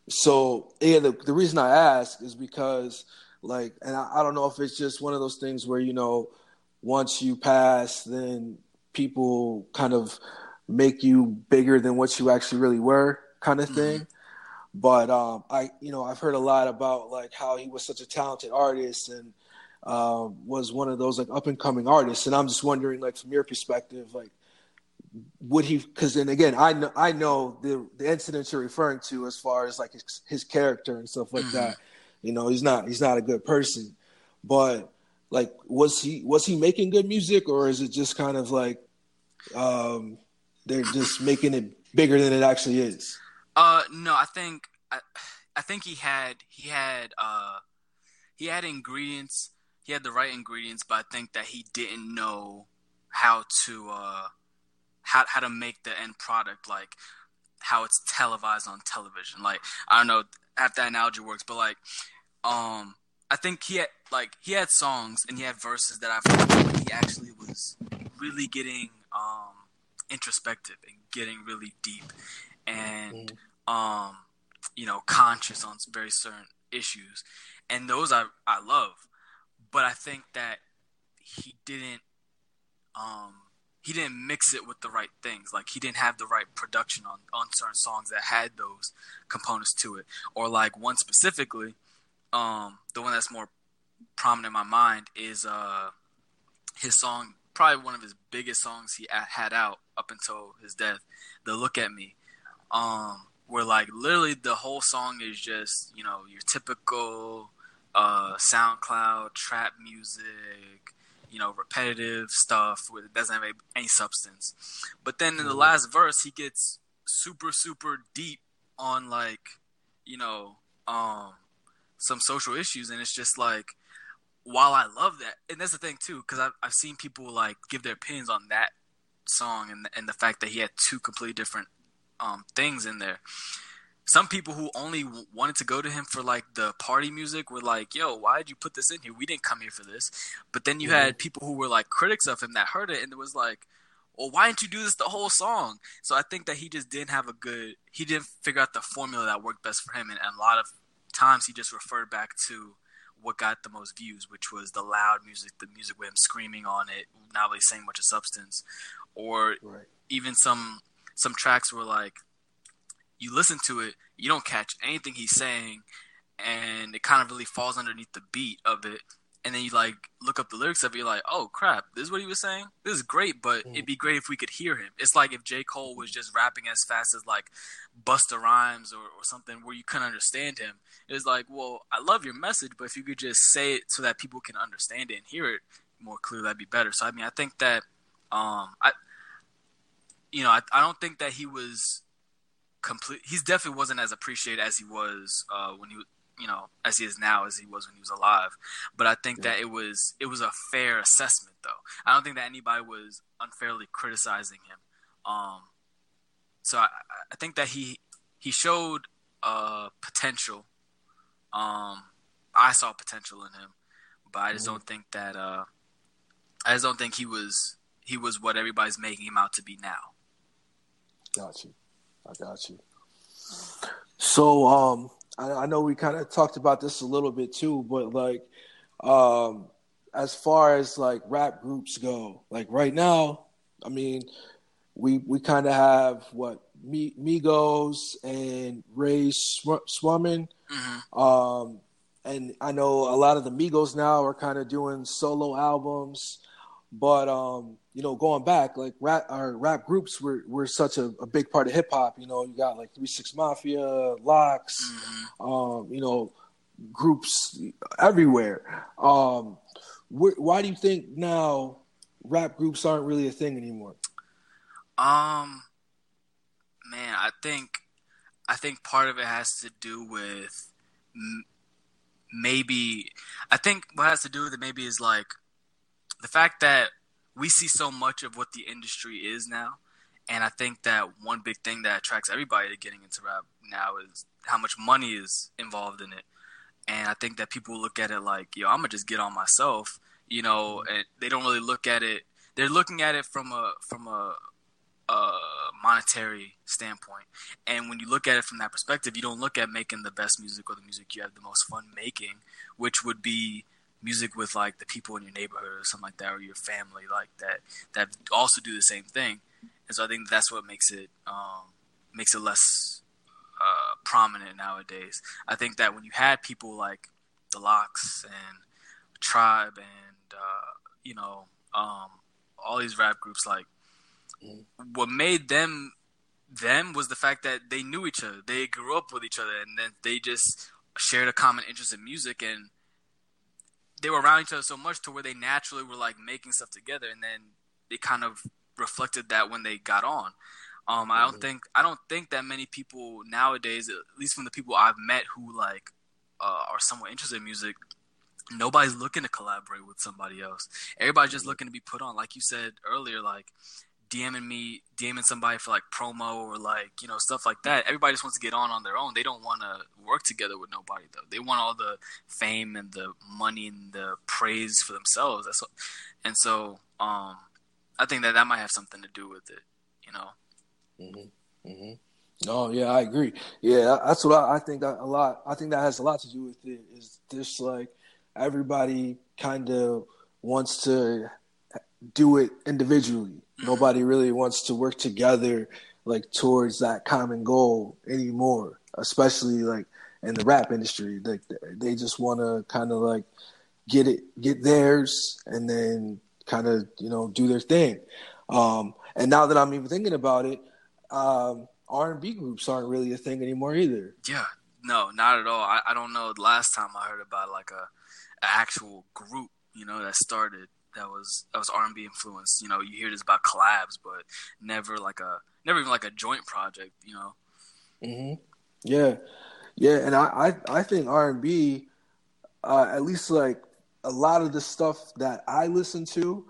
So yeah, the, the reason I ask is because like, and I, I don't know if it's just one of those things where you know, once you pass, then people kind of make you bigger than what you actually really were, kind of mm-hmm. But um, I you know I've heard a lot about like how he was such a talented artist and uh, was one of those like up and coming artists, and I'm just wondering like from your perspective like would he because then again i know i know the the incidents you're referring to as far as like his, his character and stuff like mm-hmm. that. You know he's not he's not a good person. But like was he was he making good music or is it just kind of like um they're just making it bigger than it actually is uh no i think i i think he had he had uh he had ingredients he had the right ingredients but i think that he didn't know how to uh how how to make the end product like how it's televised on television. Like I don't know if that analogy works, but like um I think he had like he had songs and he had verses that I he actually was really getting um introspective and getting really deep and mm. Um you know conscious on very certain issues and those I I love but I think that he didn't um he didn't mix it with the right things. Like he didn't have the right production on on certain songs that had those components to it. Or like one specifically, um, the one that's more prominent in my mind is uh his song, probably one of his biggest songs he had out up until his death, "The Look at Me." Um, where like literally the whole song is just you know your typical uh SoundCloud trap music you know, repetitive stuff where it doesn't have any substance. But then in the mm-hmm. last verse, he gets super, super deep on like, you know, um, some social issues, and it's just like, while I love that, and that's the thing too, because I've I've seen people like give their opinions on that song and and the fact that he had two completely different um things in there some people who only wanted to go to him for like the party music were like, "Yo, why did you put this in here? We didn't come here for this." But then you mm-hmm. had people who were like critics of him that heard it and it was like, "Well, why didn't you do this the whole song?" So I think that he just didn't have a good. He didn't figure out the formula that worked best for him, and, and a lot of times he just referred back to what got the most views, which was the loud music, the music with him screaming on it, not really saying much of substance, or right. even some some tracks were like you listen to it, you don't catch anything he's saying, and it kind of really falls underneath the beat of it. And then you like look up the lyrics of it, you're like, oh crap, this is what he was saying. This is great, but mm. it'd be great if we could hear him. It's like if J Cole was just rapping as fast as like Busta Rhymes or, or something where you couldn't understand him. It's like, well, I love your message, but if you could just say it so that people can understand it and hear it more clearly, that'd be better. So I mean, I think that, um, I, you know, I, I don't think that he was complete. He definitely wasn't as appreciated as he was uh, when he, you know, as he is now, as he was when he was alive. But I think yeah. that it was it was a fair assessment, though. I don't think that anybody was unfairly criticizing him. Um, so I, I think that he he showed uh, potential. Um, I saw potential in him, but I just mm-hmm. don't think that. Uh, I just don't think he was he was what everybody's making him out to be now. Gotcha. I got you. So, um, I, I know we kind of talked about this a little bit too, but like, um, as far as like rap groups go, like right now, I mean, we we kind of have what Migos and Rae Sremmurd. Mm-hmm. Um, and I know a lot of the Migos now are kind of doing solo albums, but um, you know, going back, like rap our rap groups were were such a, a big part of hip hop. You know, you got like Three Six Mafia, LOX, mm-hmm. um, you know, groups everywhere. Um, wh- why do you think now rap groups aren't really a thing anymore? Um, man, I think I think part of it has to do with m- maybe I think what has to do with it maybe is like the fact that we see so much of what the industry is now. And I think that one big thing that attracts everybody to getting into rap now is how much money is involved in it. And I think that people look at it like, yo, I'm gonna just get on myself, you know, and they don't really look at it. They're looking at it from a from a, a monetary standpoint. And when you look at it from that perspective, you don't look at making the best music or the music you have the most fun making, which would be music with like the people in your neighborhood or something like that, or your family like that that also do the same thing. And so I think that's what makes it um, makes it less uh, prominent nowadays. I think that when you had people like the LOX and Tribe and uh, you know um, all these rap groups, like mm. what made them them was the fact that they knew each other, they grew up with each other, and then they just shared a common interest in music and they were around each other so much to where they naturally were like making stuff together and then they kind of reflected that when they got on um, I don't mm-hmm. think I don't think that many people nowadays, at least from the people I've met who like uh, are somewhat interested in music, nobody's looking to collaborate with somebody else. Everybody's just mm-hmm. looking to be put on, like you said earlier, like DMing me, DMing somebody for like promo or like you know stuff like that. Everybody just wants to get on on their own. They don't want to work together with nobody though. They want all the fame and the money and the praise for themselves. That's what, and so um, I think that that might have something to do with it. You know. Mm-hmm. Mm-hmm. No, yeah, I agree. Yeah, that's what I, I think. That a lot. I think that has a lot to do with it. Is just like everybody kind of wants to do it individually. Nobody really wants to work together like towards that common goal anymore. Especially like in the rap industry, like they just want to kind of like get it, get theirs, and then kind of you know do their thing. Um, and now that I'm even thinking about it, um, R&B groups aren't really a thing anymore either. Yeah, no, not at all. I, I don't know. Last time I heard about like a, a actual group, you know, that started that was that was R&B influenced. You know, you hear this about collabs, but never like a never even like a joint project. You know. hmm Yeah, yeah, and I I, I think R&B, uh, at least like a lot of the stuff that I listen to,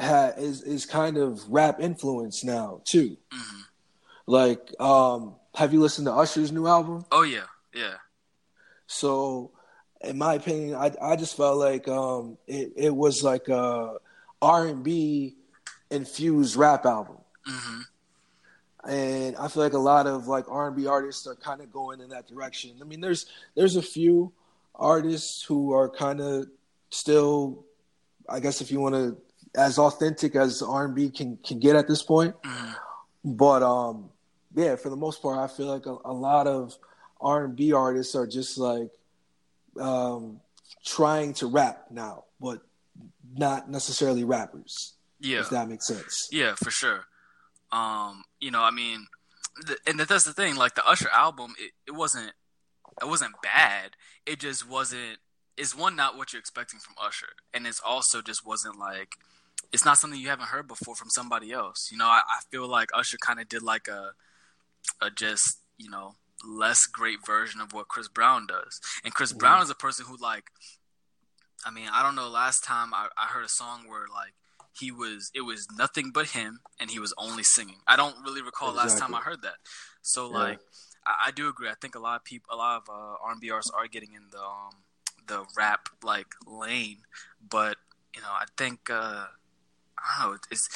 ha, is is kind of rap influence now too. Mm-hmm. Like, um, have you listened to Usher's new album? Oh yeah, yeah. So, in my opinion, I I just felt like um, it it was like a R and B infused rap album. Mm-hmm. And I feel like a lot of like R and B artists are kind of going in that direction. I mean, there's there's a few artists who are kind of still, I guess, if you want to, as authentic as R and B can can get at this point. Mm-hmm. But um, yeah, for the most part, I feel like a, a lot of R and B artists are just like um, trying to rap now, but not necessarily rappers. Yeah, if that makes sense. Yeah, for sure. Um, you know, I mean, the, and that's the thing. Like the Usher album, it, it wasn't it wasn't bad. It just wasn't. Is one not what you're expecting from Usher, and it's also just wasn't like it's not something you haven't heard before from somebody else. You know, I, I feel like Usher kind of did like a a just you know less great version of what Chris Brown does. And Chris mm-hmm. Brown is a person who like I mean, I don't know last time I, I heard a song where like he was it was nothing but him and he was only singing. I don't really recall exactly. last time I heard that. So yeah. like I, I, do agree. I think a lot of people a lot of uh, R&B artists are getting in the um, the rap like lane, but you know, I think uh I don't know, it's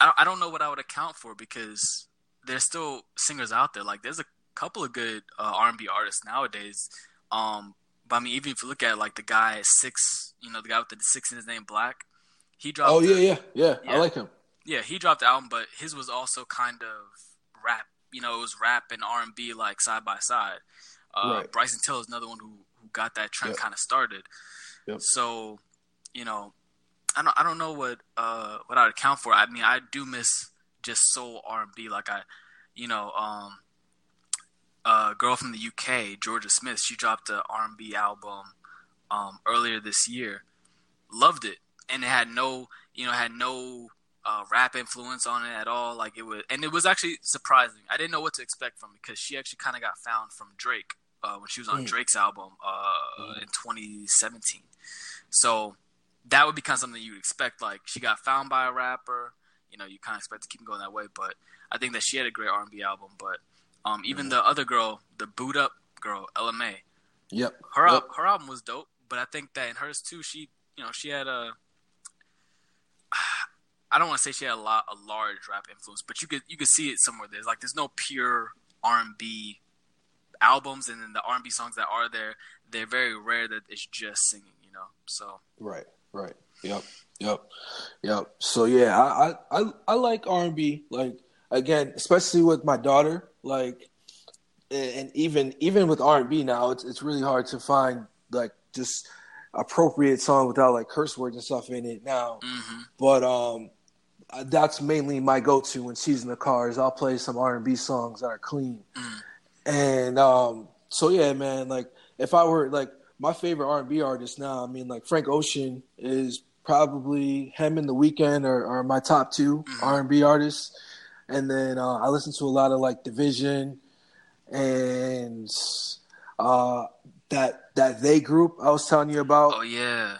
I, I don't know what I would account for because there's still singers out there. Like there's a couple of good uh, R&B artists nowadays. Um, but I mean, even if you look at like the guy six, you know, the guy with the six in his name, 6LACK, he dropped. Oh yeah, yeah, yeah, yeah. I like him. Yeah, he dropped the album, but his was also kind of rap. You know, it was rap and R and B like side by side. Uh, right. Bryson Tiller is another one who who got that trend yep. kind of started. Yep. So, you know, I don't I don't know what uh what I'd account for. I mean, I do miss just soul R and B. Like I, you know, um, a girl from the UK, Jorja Smith, she dropped an R and B album um, earlier this year. Loved it, and it had no, you know, had no uh, rap influence on it at all. Like it was, and it was actually surprising. I didn't know what to expect from it because she actually kind of got found from Drake uh, when she was on mm. Drake's album uh, mm. in 2017. So that would be kind of something you'd expect. Like she got found by a rapper you know you kind of expect to keep going that way. But I think that she had a great R and B album. But um, even mm-hmm. the other girl, the Boo'd Up girl, Mai. Yep. Her yep. her album was dope, but I think that in hers too, she you know she had a. *sighs* I don't want to say she had a lot a large rap influence, but you could you could see it somewhere. There's like there's no pure R and B albums, and then the R and B songs that are there, they're very rare that it's just singing. You know, so right, right, yep. Yep, yep. So yeah, I I I like R and B. Like again, especially with my daughter. Like and even even with R and B now, it's it's really hard to find like just appropriate song without like curse words and stuff in it now. Mm-hmm. But um, that's mainly my go-to when she's in the cars. I'll play some R and B songs that are clean, Mm. and um, so yeah, man. Like if I were like my favorite R and B artist now, I mean like Frank Ocean is probably him and The Weeknd are, are my top 2 Mhm. R and B artists, and then uh, I listen to a lot of like dvsn and uh, that that they group I was telling you about. Oh yeah.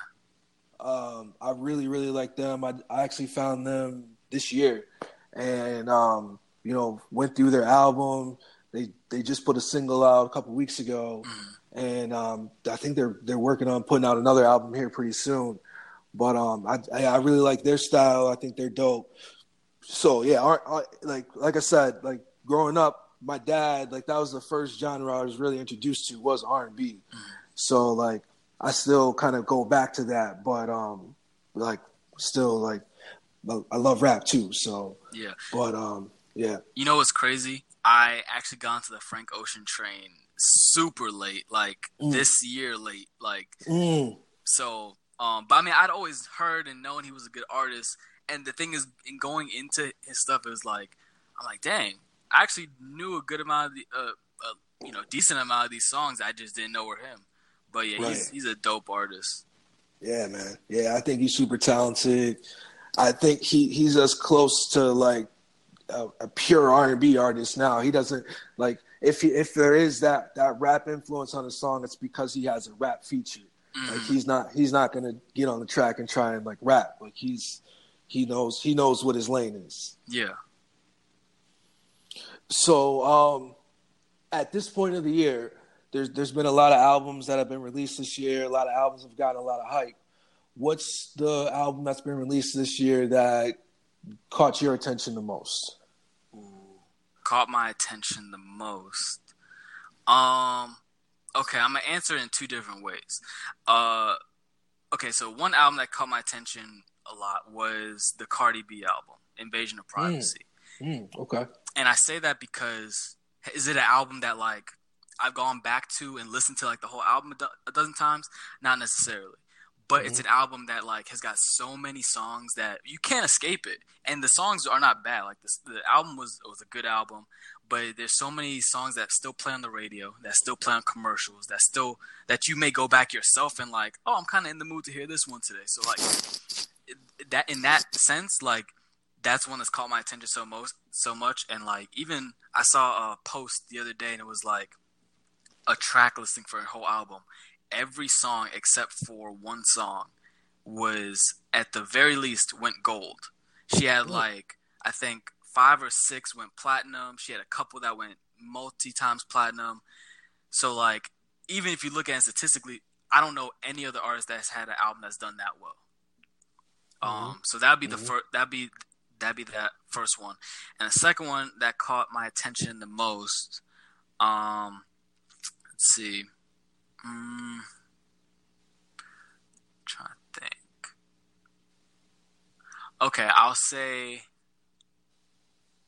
Um, I really, really like them. I, I actually found them this year, and um, you know, went through their album. They they just put a single out a couple weeks ago, Mhm. and um, I think they're they're working on putting out another album here pretty soon. But um, I I really like their style. I think they're dope. So yeah, our, our, like like I said, like growing up, my dad like that was the first genre I was really introduced to was R and B. So like I still kind of go back to that, but um, like still like I love rap too. So, Yeah. but um, yeah, You know what's crazy? I actually got onto the Frank Ocean train super late, like Mm. this year late. Like mm, so um but I mean I'd always heard and known he was a good artist. And the thing is in going into his stuff it was like I'm like, dang, I actually knew a good amount of the uh, uh you know, decent amount of these songs. I just didn't know were him. But yeah, he's Right. he's a dope artist. yeah, man, yeah. I think he's super talented. I think he he's as close to like a, a pure R and B artist now. He doesn't like if he, if there is that that rap influence on a song, it's because he has a rap feature. Like Mhm. he's not he's not gonna get on the track and try and like rap. Like he's he knows he knows what his lane is. Yeah. So um, at this point of the year, there's there's been a lot of albums that have been released this year. A lot of albums have gotten a lot of hype. What's the album that's been released this year that caught your attention the most? caught my attention the most? Um, okay, I'm gonna answer it in two different ways. Uh, okay, so one album that caught my attention a lot was the Cardi B album, Invasion of Privacy, Mm, okay. and I say that because is it an album that like I've gone back to and listened to like the whole album a, do- a dozen times? Not necessarily. But it's an album that like has got so many songs that you can't escape it, and the songs are not bad. Like this, the album was was a good album, but there's so many songs that still play on the radio, that still play on commercials, that still that you may go back yourself and like, oh, I'm kind of in the mood to hear this one today. So like that in that sense, like that's one that's caught my attention so most so much, and like even I saw a post the other day and it was like a track listing for a whole album. Every song except for one song was at the very least went gold. She had Hmm. like I think five or six went platinum. She had a couple that went multi times platinum. So like even if you look at it statistically, I don't know any other artist that's had an album that's done that well. Um, so that'd be the Mhm. first. That'd be that'd be that first one, and the second one that caught my attention the most. Um, let's see. Mm, trying to think. Okay, I'll say.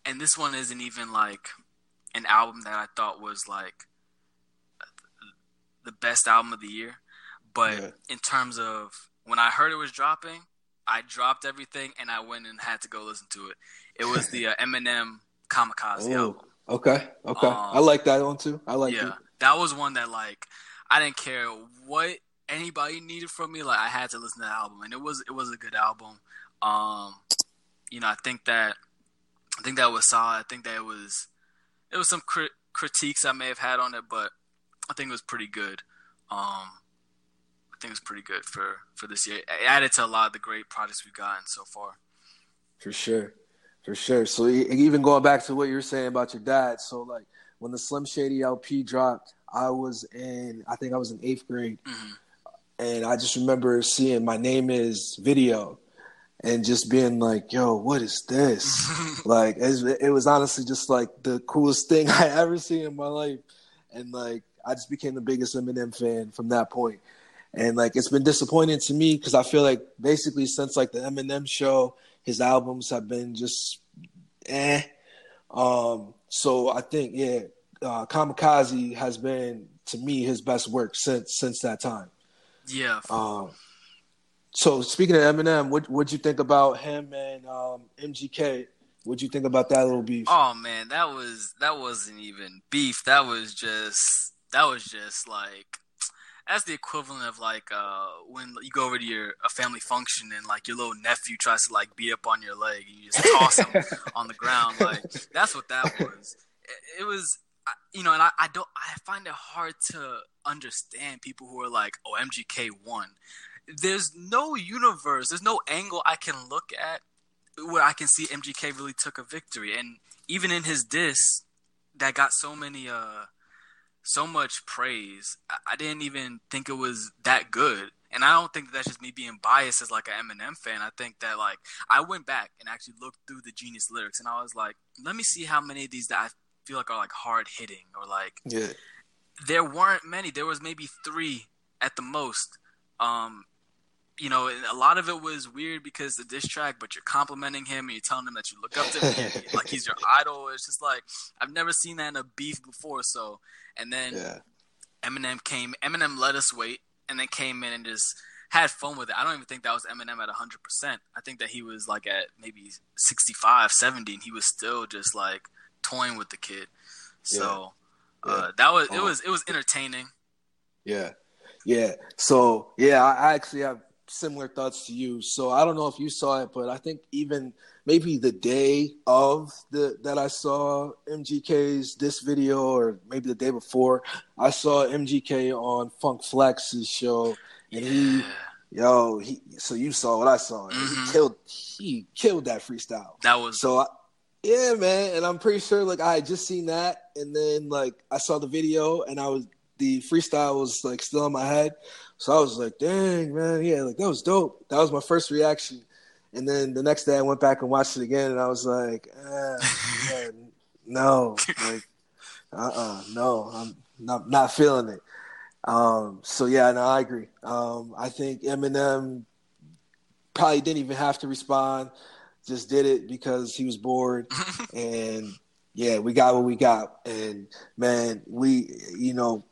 And this one isn't even like an album that I thought was like the best album of the year, but Yeah. in terms of when I heard it was dropping, I dropped everything and I went and had to go listen to it. It was the uh, Eminem Kamikaze Ooh, album. Okay. Okay. Um, I like that one too. I like yeah, it. that was one that like I didn't care what anybody needed from me. Like I had to listen to the album, and it was it was a good album. Um, you know, I think that I think that was solid. I think that it was it was some crit- critiques I may have had on it, but I think it was pretty good. Um, I think it's pretty good for for this year. It added to a lot of the great projects we've gotten so far. For sure. For sure. So even going back to what you were saying about your dad, so like when the Slim Shady LP dropped, I was in I think I was in eighth grade hmm and I just remember seeing my name is video and just being like, yo, what is this? *laughs* like it was honestly just like the coolest *laughs* thing I ever seen in my life. And like I just became the biggest Eminem fan from that point. And like it's been disappointing to me because I feel like basically since like the Eminem show, his albums have been just eh. Um, so I think yeah, uh, Kamikaze has been to me his best work since since that time. Yeah. Um, so speaking of Eminem, what what'd you think about him and um, MGK? What'd you think about that little beef? Oh man, that was that wasn't even beef. That was just that was just like that's the equivalent of like uh, when you go over to your a family function and like your little nephew tries to like beat up on your leg and you just toss him *laughs* on the ground. Like that's what that was. It, it was, you know, and I, I don't. I find it hard to understand people who are like, "Oh, MGK won." There's no universe. There's no angle I can look at where I can see MGK really took a victory. And even in his diss, that got so many uh so much praise. I didn't even think it was that good. And I don't think that that's just me being biased as like an Eminem fan. I think that like I went back and actually looked through the Genius lyrics and I was like, let me see how many of these that I feel like are like hard hitting or like yeah. There weren't many. There was maybe three at the most. Um, you know, a lot of it was weird because the diss track, but you're complimenting him and you're telling him that you look up to him, *laughs* like he's your idol. It's just like I've never seen that in a beef before. So, and then Yeah. Eminem came. Eminem let us wait, and then came in and just had fun with it. I don't even think that was Eminem at 100%. I think that he was like at maybe 65, 70, and he was still just like toying with the kid. So uh, that was it Oh. was it was entertaining. Yeah. Yeah. So yeah, I actually have similar thoughts to you. So I don't know if you saw it, but I think even maybe the day of the that I saw MGK's this video, or maybe the day before, I saw MGK on Funk Flex's show, and he, yo, he. So you saw what I saw. Mhm. He killed. He killed that freestyle. That was So I, yeah, man, and I'm pretty sure like I had just seen that, and then like I saw the video, and I was the freestyle was like still in my head, so I was like, dang, man, yeah, like that was dope. That was my first reaction, and then the next day I went back and watched it again, and I was like, eh, yeah, *laughs* no, like, uh, uh no, I'm not not feeling it. Um, so yeah, no, I agree. Um, I think Eminem probably didn't even have to respond just did it because he was bored *laughs* and yeah we got what we got and man we you know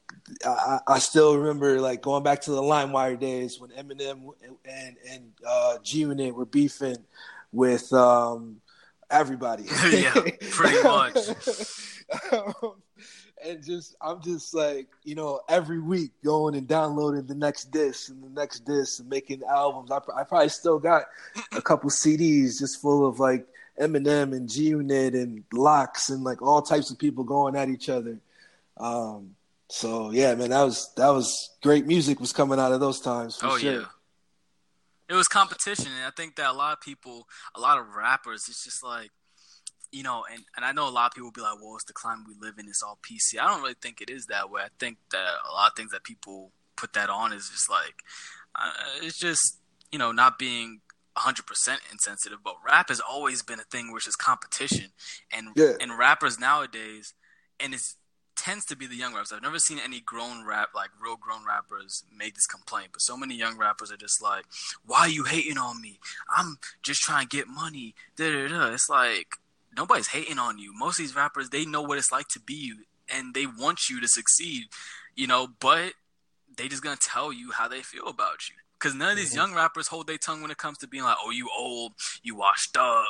I, I still remember like going back to the LimeWire days when Eminem and and uh, G Unit were beefing with um, everybody. *laughs* Yeah, pretty much. *laughs* Um, and just I'm just like you know every week going and downloading the next disc and the next disc and making albums. I, I probably still got a couple CDs just full of like Eminem and G Unit and LOX and like all types of people going at each other. Um, so yeah, man, that was that was great music was coming out of those times for oh sure. yeah. It was competition, and I think that a lot of people, a lot of rappers, it's just like, you know, and, and I know a lot of people will be like, well, it's the climate we live in, it's all PC. I don't really think it is that way. I think that a lot of things that people put that on is just like, uh, it's just, you know, not being 100% insensitive, but rap has always been a thing which is competition. And, Yeah. and rappers nowadays, and it tends to be the young rappers. I've never seen any grown rap, like real grown rappers, make this complaint. But so many young rappers are just like, "Why are you hating on me? I'm just trying to get money." Da da da. It's like nobody's hating on you. Most of these rappers, they know what it's like to be you, and they want you to succeed. You know, but they just gonna tell you how they feel about you. Because none of these Mhm. young rappers hold their tongue when it comes to being like, "Oh, you old, you washed up,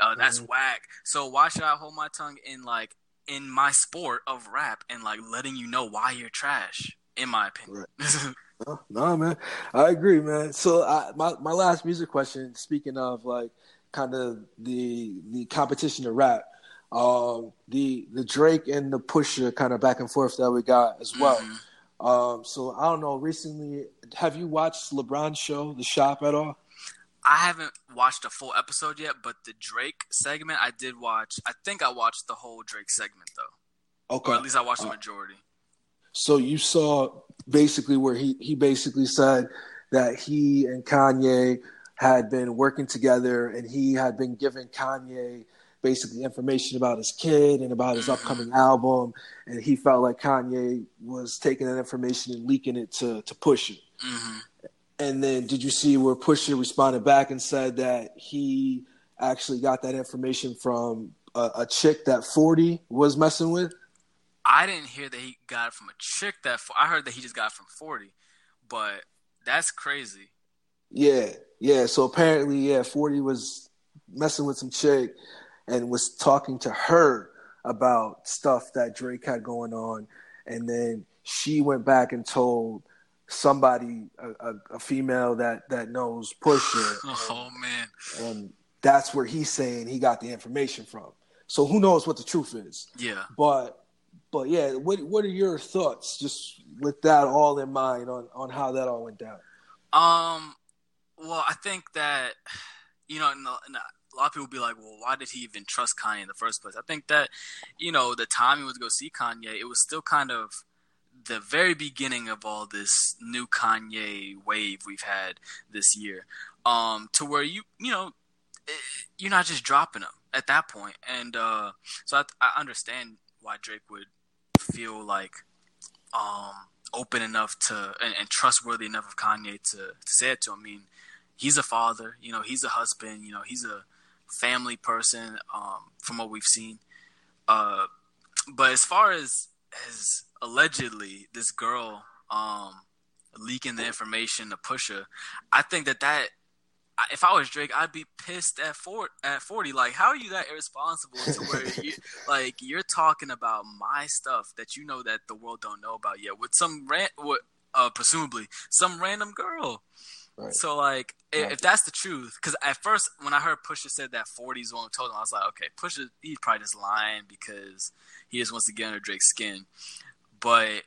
uh, that's Mhm. whack." So why should I hold my tongue in like in my sport of rap and like letting you know why you're trash? In my opinion, *laughs* No, no, man, I agree, man. So I, my my last music question. Speaking of like kind of the the competition to rap, um, the the Drake and the Pusha kind of back and forth that we got as well. Mhm. Um, so I don't know. Recently, have you watched LeBron's show, The Shop, at all? I haven't watched a full episode yet, but the Drake segment I did watch. I think I watched the whole Drake segment though, Okay. or at least I watched the Uh, majority. So you saw basically where he he basically said that he and Kanye had been working together, and he had been giving Kanye basically information about his kid and about his upcoming album, and he felt like Kanye was taking that information and leaking it to to Pusha. hmm And then did you see where Pusha responded back and said that he actually got that information from a, a chick that Forty was messing with? I didn't hear that he got it from a chick that I heard that he just got it from 40, but that's crazy. Yeah, yeah. So apparently, yeah, 40 was messing with some chick and was talking to her about stuff that Drake had going on, and then she went back and told somebody, a, a, a female that that knows Pusha. *laughs* oh man! And that's where he's saying he got the information from. So who knows what the truth is? Yeah. But but yeah, what what are your thoughts just with that all in mind on on how that all went down? Um, well, I think that you know, a lot of people be like, well, why did he even trust Kanye in the first place? I think that you know the time he was to go see Kanye, it was still kind of the very beginning of all this new Kanye wave we've had this year. Um, to where you you know eh, you're not just dropping him at that point. point, and uh, so I, I understand why Drake would feel like um, open enough to and, and, trustworthy enough of Kanye to, to say it to him. I mean, he's a father, you know, he's a husband, you know, he's a family person um, from what we've seen. Uh, but as far as as allegedly this girl um, leaking the information to Pusha, I think that that if I was Drake, I'd be pissed at four at forty. Like, how are you that irresponsible to where *laughs* you like you're talking about my stuff that you know that the world don't know about yet with some rant, with uh, presumably some random girl. Right. So like, right. if that's the truth, because at first when I heard Pusha said that 40 is the one told him, I was like, okay, Pusha, he's probably just lying because he just wants to get under Drake's skin. But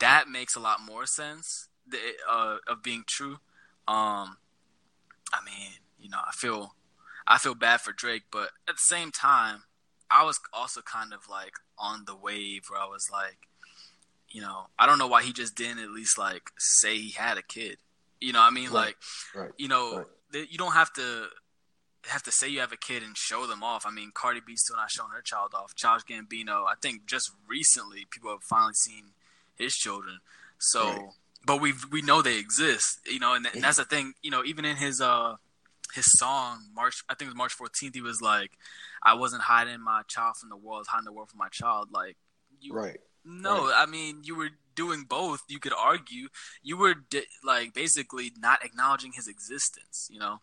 that makes a lot more sense uh, of being true. Um, I mean, you know, I feel I feel bad for Drake, but at the same time, I was also kind of like on the wave where I was like, you know, I don't know why he just didn't at least like say he had a kid. You know, I mean, right. like, right. you know, right. you don't have to have to say you have a kid and show them off. I mean, Cardi B's still not showing her child off. Childish Gambino, I think just recently people have finally seen his children. So but we we know they exist, you know, and, and that's the thing, you know, even in his uh his song March, I think it was March 14th, he was like, "I wasn't hiding my child from the world, hiding the world from my child." Like, you, right? No, right. I mean, you were doing both. You could argue you were di- like basically not acknowledging his existence, you know.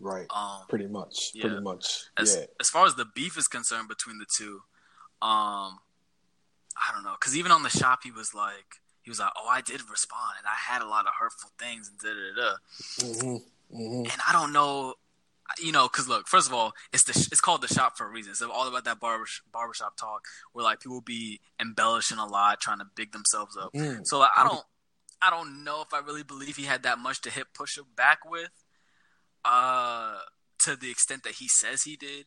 Right. Um, pretty much. Yeah. Pretty much. As, yeah. As far as the beef is concerned between the two, um, I don't know, because even on the shop, he was like, he was like, "Oh, I did respond, and I had a lot of hurtful things, and da da da." Mm-hmm. Mm-hmm. And I don't know, you know, because look, first of all, it's the it's called the shop for a reason. It's all about that barber barbershop talk where like people be embellishing a lot, trying to big themselves up. Mm. So like, I don't, I don't know if I really believe he had that much to hit Pusha back with, uh, to the extent that he says he did.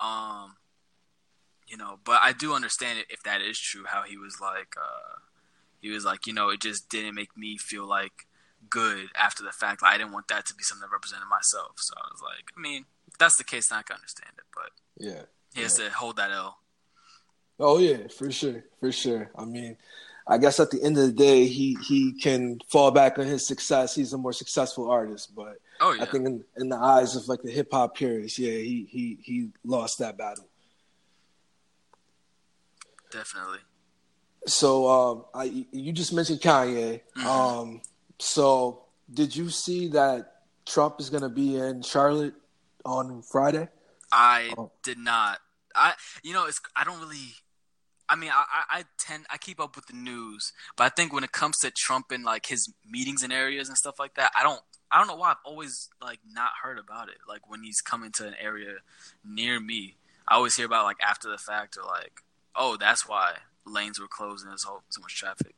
Um, you know, but I do understand it if that is true. How he was like, uh he was like, you know, it just didn't make me feel like good after the fact. Like, I didn't want that to be something that represented myself. So I was like, I mean, if that's the case, then I can understand it. But yeah, he has to hold that L. Oh yeah, for sure, for sure. I mean, I guess at the end of the day, he he can fall back on his success. He's a more successful artist, but oh, yeah. I think in, in the eyes of like the hip hop purists, yeah, he he he lost that battle. Definitely. So um, I you just mentioned Kanye. Mm-hmm. Um, so did you see that Trump is going to be in Charlotte on Friday? I oh. did not. I you know it's I don't really. I mean, I, I tend I keep up with the news, but I think when it comes to Trump and like his meetings and areas and stuff like that, I don't I don't know why I've always like not heard about it. Like when he's coming to an area near me, I always hear about like after the fact or like, oh, that's why lanes were closed and there's so much traffic.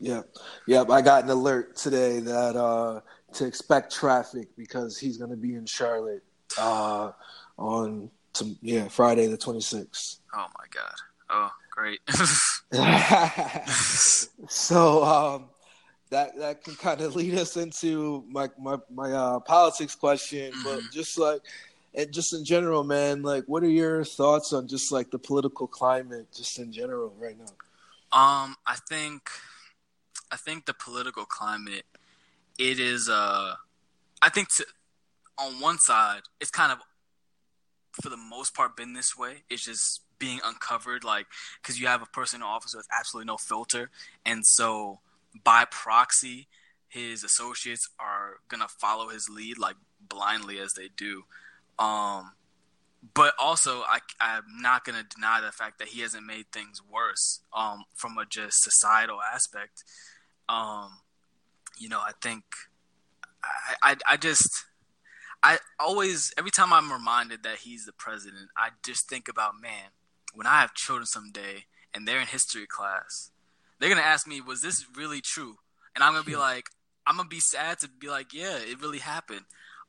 Yep, yep. I got an alert today that uh, to expect traffic because he's going to be in Charlotte uh, on some yeah Friday the 26th. Oh my god! Oh, great. *laughs* *laughs* so um, that that can kind of lead us into my my my uh, politics question, mm-hmm. but just like and just in general, man, like, what are your thoughts on just like the political climate, just in general, right now? Um, I think, I think the political climate, it is. Uh, I think to, on one side, it's kind of, for the most part, been this way. It's just being uncovered, like because you have a person in office with absolutely no filter, and so by proxy, his associates are gonna follow his lead like blindly as they do. Um, but also, I, I'm not gonna deny the fact that he hasn't made things worse um, from a just societal aspect. Um, you know, I think I, I, I just I always every time I'm reminded that he's the president, I just think about man, when I have children someday and they're in history class, they're gonna ask me, "Was this really true?" And I'm gonna be like, I'm gonna be sad to be like, "Yeah, it really happened."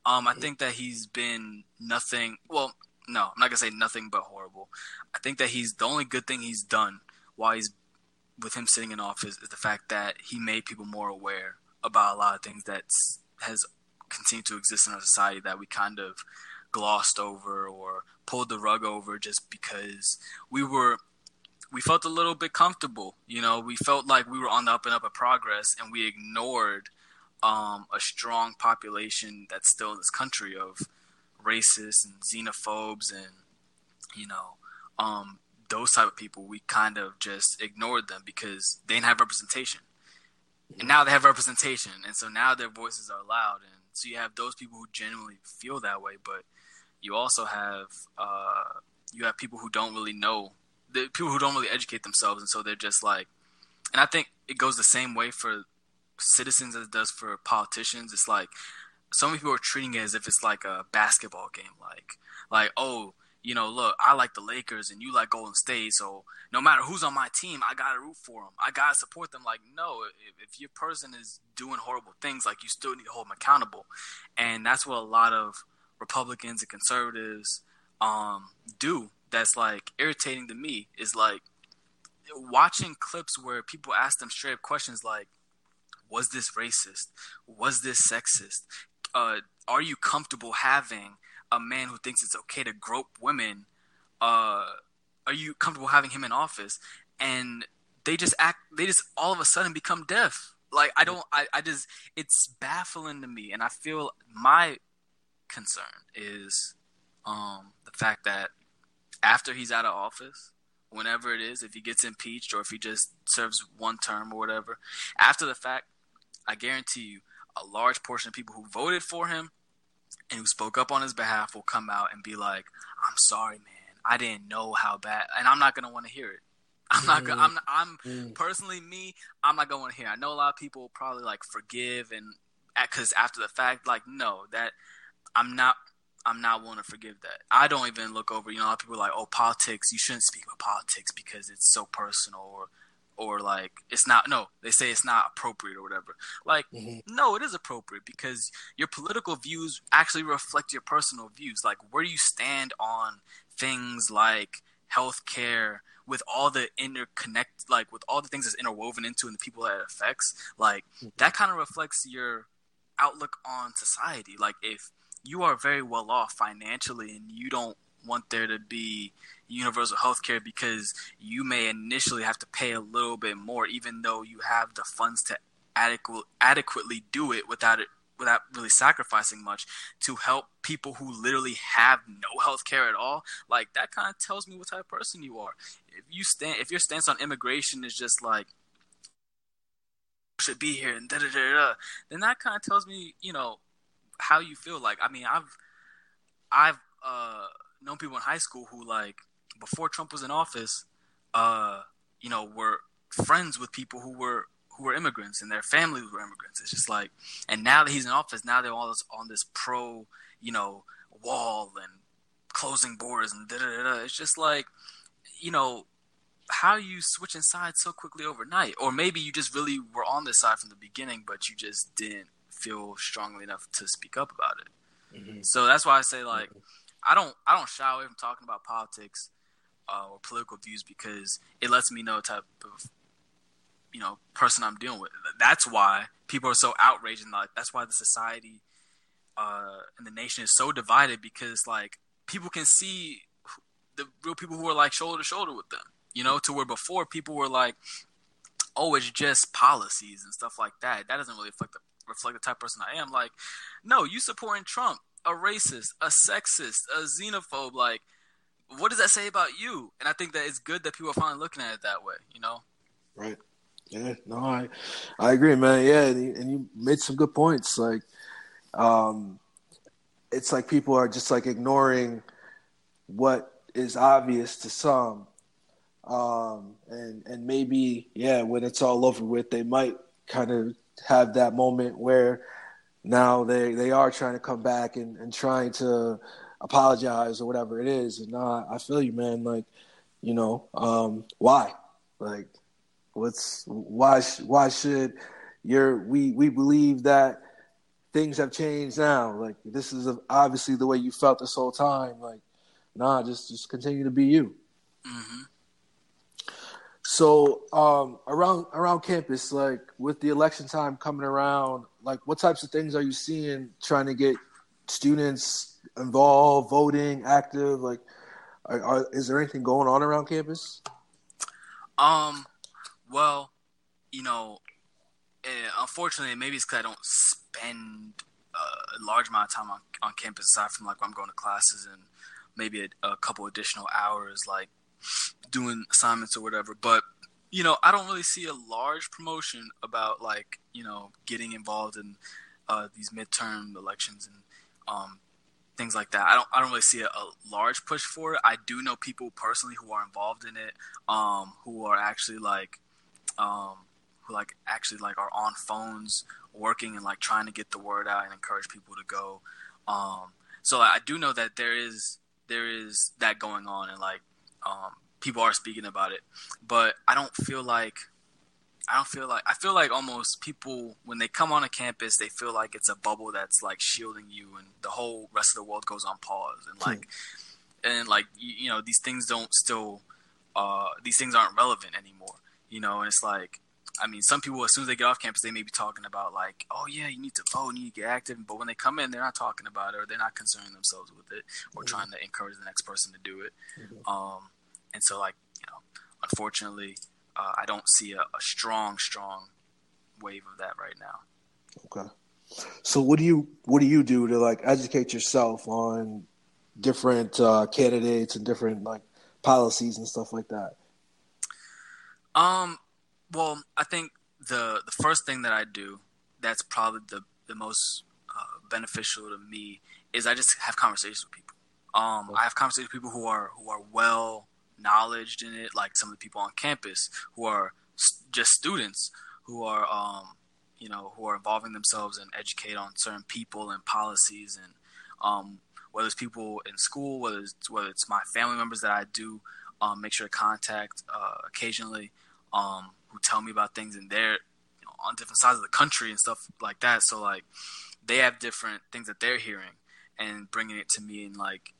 Um, I think that he's been nothing. Well, no, I'm not gonna say nothing but horrible. I think that he's the only good thing he's done while he's with him sitting in office is the fact that he made people more aware about a lot of things that has continued to exist in our society that we kind of glossed over or pulled the rug over just because we were we felt a little bit comfortable. You know, we felt like we were on the up and up of progress, and we ignored um, a strong population that's still in this country of racists and xenophobes and you know um, those type of people. We kind of just ignored them because they didn't have representation, and now they have representation, and so now their voices are loud, and so you have those people who genuinely feel that way, but you also have uh, you have people who don't really know the people who don't really educate themselves, and so they're just like, and I think it goes the same way for citizens as it does for politicians. It's like so many people are treating it as if it's like a basketball game, like like oh you know, look, I like the Lakers and you like Golden State, so no matter who's on my team, I gotta root for them. I gotta support them. Like, no, if, if your person is doing horrible things, like you still need to hold them accountable, and that's what a lot of Republicans and conservatives um, do. That's like irritating to me is like watching clips where people ask them straight up questions like, "Was this racist? Was this sexist? Uh, are you comfortable having?" A man who thinks it's okay to grope women, uh, are you comfortable having him in office? And they just act, they just all of a sudden become deaf. Like I don't, I, I just, it's baffling to me, and I feel my concern is um, the fact that after he's out of office, whenever it is, if he gets impeached or if he just serves one term or whatever, after the fact, I guarantee you, a large portion of people who voted for him and who spoke up on his behalf will come out and be like, "I'm sorry, man. I didn't know how bad," and I'm not gonna want to hear it. I'm not. Gonna, I'm. I'm mm. personally me. I'm not going to hear. I know a lot of people probably like forgive and because after the fact, like no, that I'm not. I'm not willing to forgive that. I don't even look over. You know, a lot of people are like, "Oh, politics. You shouldn't speak about politics because it's so personal." Or or like it's not no they say it's not appropriate or whatever like mm-hmm. no it is appropriate because your political views actually reflect your personal views like where do you stand on things like healthcare with all the interconnect like with all the things that's interwoven into and the people that it affects like mm-hmm. that kind of reflects your outlook on society like if you are very well off financially and you don't want there to be universal health care because you may initially have to pay a little bit more, even though you have the funds to adequate, adequately do it without it without really sacrificing much to help people who literally have no health care at all. Like that kind of tells me what type of person you are. If you stand if your stance on immigration is just like should be here and da da da then that kind of tells me you know how you feel. Like i mean i've i've uh known people in high school who like before Trump was in office, uh, you know, were friends with people who were who were immigrants and their families were immigrants. It's just like, and now that he's in office, now they're all this, on this pro, you know, wall and closing borders and da da da. It's just like, you know, how you switching sides so quickly overnight, or maybe you just really were on this side from the beginning, but you just didn't feel strongly enough to speak up about it. Mm-hmm. So that's why I say like. Mm-hmm I don't I don't shy away from talking about politics uh, or political views because it lets me know type of you know person I'm dealing with. That's why people are so outraged and like that's why the society uh, and the nation is so divided because like people can see the real people who are like shoulder to shoulder with them. You know, to where before people were like, oh, it's just policies and stuff like that. That doesn't really reflect the reflect the type of person I am. Like, no, you supporting Trump a racist, a sexist, a xenophobe. Like what does that say about you? And I think that it's good that people are finally looking at it that way. You know. Right. Yeah. No, I I agree, man. Yeah, and you, and you made some good points. Like, um, it's like people are just like ignoring what is obvious to some. Um, and and maybe yeah, when it's all over with, they might kind of have that moment where now they they are trying to come back and, and trying to apologize or whatever it is. And uh, I feel you, man. Like, you know, um, why? Like, what's why? Why should your we we believe that things have changed now? Like, this is obviously the way you felt this whole time. Like, nah, just just continue to be you. Mm-hmm. So um, around around campus, like with the election time coming around, like what types of things are you seeing trying to get students involved, voting, active? Like, are, are, is there anything going on around campus? Um, well, you know, uh, unfortunately, maybe it's because I don't spend a large amount of time on, on campus aside from like when I'm going to classes and maybe a, a couple additional hours, like doing assignments or whatever. But you know, I don't really see a large promotion about like you know getting involved in uh, these midterm elections and um, things like that. I don't I don't really see a, a, large push for it. I do know people personally who are involved in it, um, who are actually like um, who like actually like are on phones working and like trying to get the word out and encourage people to go. Um, so I do know that there is there is that going on and like um, people are speaking about it, but I don't feel like I don't feel like I feel like almost people when they come on a campus they feel like it's a bubble that's like shielding you and the whole rest of the world goes on pause and like hmm. and like you, you, know these things don't still uh these things aren't relevant anymore you know and it's like I mean some people as soon as they get off campus they may be talking about like oh yeah you need to vote you need to get active but when they come in they're not talking about it or they're not concerning themselves with it or mm-hmm. trying to encourage the next person to do it mm-hmm. um and so, like, you know, unfortunately, uh, I don't see a, a, strong, strong wave of that right now. Okay. So what do you what do you do to like educate yourself on different uh, candidates and different like policies and stuff like that? Um. Well, I think the the first thing that I do that's probably the the most uh, beneficial to me is I just have conversations with people. Um, I have conversations with people who are who are well knowledge in it, like some of the people on campus who are just students who are, um, you know, who are involving themselves and educate on certain people and policies, and um, whether it's people in school, whether it's whether it's my family members that I do um, make sure to contact uh, occasionally, um, who tell me about things in their you know, on different sides of the country and stuff like that. So like they have different things that they're hearing and bringing it to me and like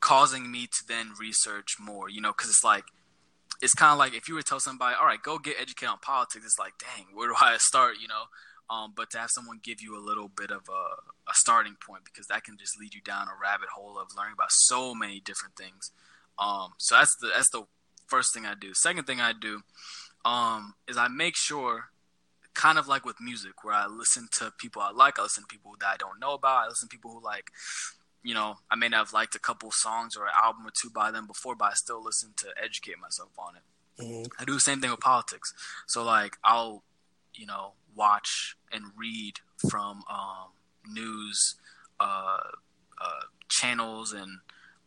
causing me to then research more, you know, because it's like, it's kind of like if you were to tell somebody, all right, go get educated on politics, it's like, dang, where do I *laughs* start, you know? Um, but to have someone give you a little bit of a, a, starting point because that can just lead you down a rabbit hole of learning about so many different things. Um, so that's the that's the first thing I do. Second thing I do um, is I make sure, kind of like with music, where I listen to people I like, I listen to people that I don't know about, I listen to people who like you know, I may not have liked a couple songs or an album or two by them before, but I still listen to educate myself on it. Mm-hmm. I do the same thing with politics. So like I'll, you know, watch and read from um, news uh, uh, channels and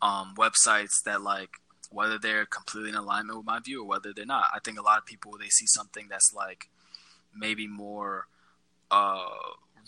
um, websites that like whether they're completely in alignment with my view or whether they're not. I think a lot of people they see something that's like maybe more uh,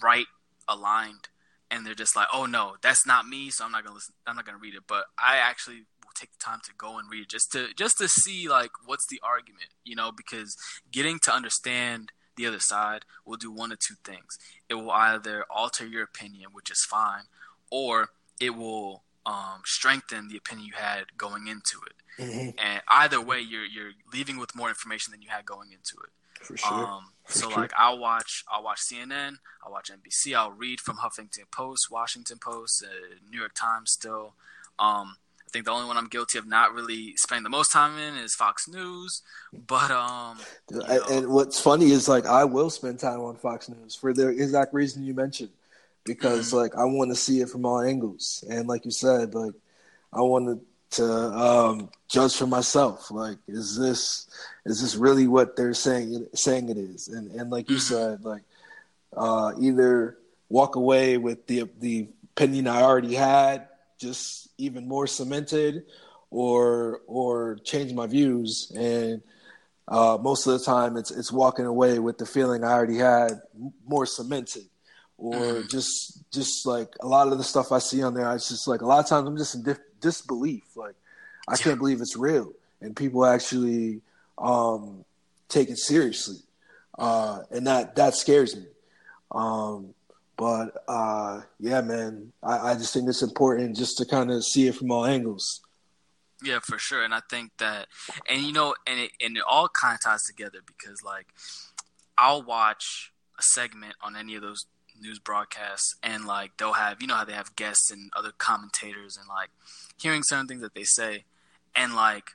right aligned and they're just like, "Oh no, that's not me," so I'm not gonna listen. I'm not gonna read it. But I actually will take the time to go and read it just to just to see like what's the argument, you know, because getting to understand the other side will do one of two things. It will either alter your opinion, which is fine, or it will um, strengthen the opinion you had going into it. Mm-hmm. And either way, you're you're leaving with more information than you had going into it. For sure. Um, so like I'll watch I'll watch CNN, I'll watch NBC, I'll read from Huffington Post, Washington Post, uh, New York Times still. Um, I think the only one I'm guilty of not really spending the most time in is Fox News. But um I, and what's funny is like I will spend time on Fox News for the exact reason you mentioned. Because mm-hmm. like I want to see it from all angles. And like you said, like I want to to um, judge for myself. Like, is this is this really what they're saying saying it is? And and like you mm-hmm. said, like uh, either walk away with the the opinion I already had, just even more cemented, or or change my views. And uh, most of the time, it's it's walking away with the feeling I already had more cemented, or mm-hmm. just just like a lot of the stuff I see on there. I just like a lot of times I'm just in dif- disbelief. Like I can't believe it's real, and people actually um, take it seriously, uh, and that that scares me. Um, but uh, yeah, man, I, I just think it's important just to kind of see it from all angles. Yeah, for sure, and I think that, and you know, and it and it all kind of ties together because like I'll watch a segment on any of those news broadcasts and like they'll have you know how they have guests and other commentators and like hearing certain things that they say. And like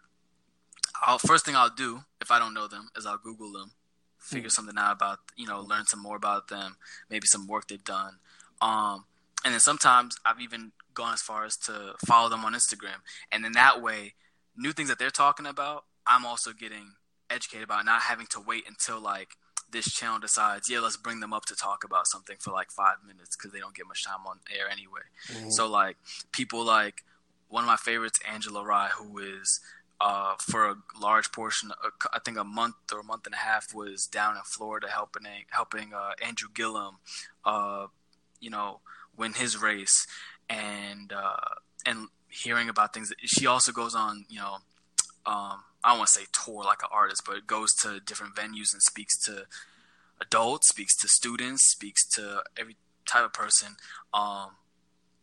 I'll first thing I'll do if I don't know them is I'll Google them, figure mm. something out about you know learn some more about them, maybe some work they've done, um, and then sometimes I've even gone as far as to follow them on Instagram, and then that way, new things that they're talking about, I'm also getting educated about, not having to wait until like this channel decides, yeah, let's bring them up to talk about something for like five minutes because they don't get much time on air anyway. Mm-hmm. So like people like one of my favorites, Angela Rye, who is uh, for a large portion, I think a month or a month and a half, was down in Florida helping helping uh, Andrew Gillum, uh, you know, win his race, and uh, and hearing about things. She also goes on, you know, um, I don't want to say tour like an artist, but it goes to different venues and speaks to adults, speaks to students, speaks to every type of person. Um,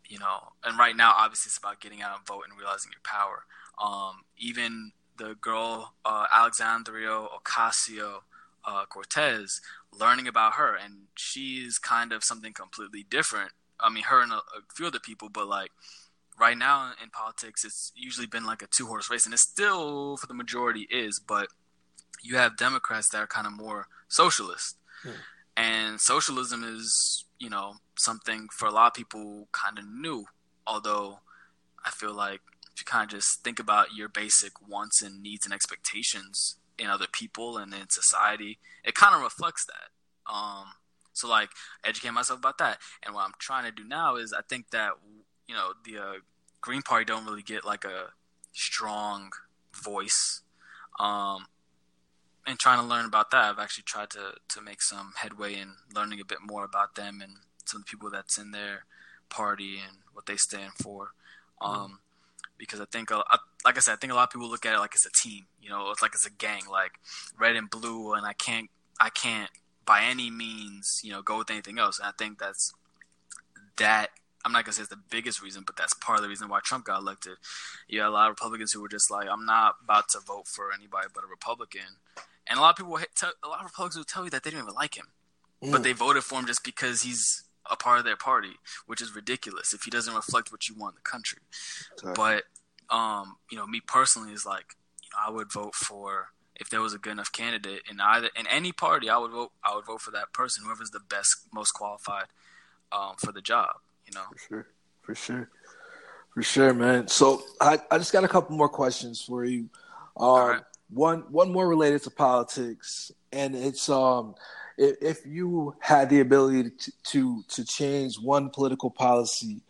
you know, and right now, obviously, it's about getting out and vote and realizing your power. Um, even the girl uh, Alexandria Ocasio uh, Cortez, learning about her, and she's kind of something completely different. I mean, her and a, a few other people, but like right now in politics, it's usually been like a two horse race, and it still, for the majority, is. But you have Democrats that are kind of more socialist, hmm. and socialism is, you know, something for a lot of people kind of new. Although I feel like if you kind of just think about your basic wants and needs and expectations in other people and in society, it kind of reflects that. Um, so like educate myself about that. And what I'm trying to do now is I think that you know the uh, Green Party don't really get like a strong voice. Um, and trying to learn about that, I've actually tried to to make some headway in learning a bit more about them and some of the people that's in their party and what they stand for. Um, mm. Because I think, like I said, I think a lot of people look at it like it's a team. You know, it's like it's a gang, like red and blue, and I can't, I can't by any means, you know, go with anything else. And I think that's that I'm not gonna say it's the biggest reason, but that's part of the reason why Trump got elected. You had a lot of Republicans who were just like, I'm not about to vote for anybody but a Republican, and a lot of people, a lot of Republicans will tell you that they didn't even like him, mm. but they voted for him just because he's a part of their party, which is ridiculous if he doesn't reflect what you want in the country. Sorry. But um, you know, me personally is like, you know, I would vote for if there was a good enough candidate in either in any party, I would vote. I would vote for that person, whoever's the best, most qualified um, for the job you know. For sure. For sure. For sure, man. So I, I just got a couple more questions for you. Um, one one more related to politics, and it's um if, if you had the ability to, to to change one political policy,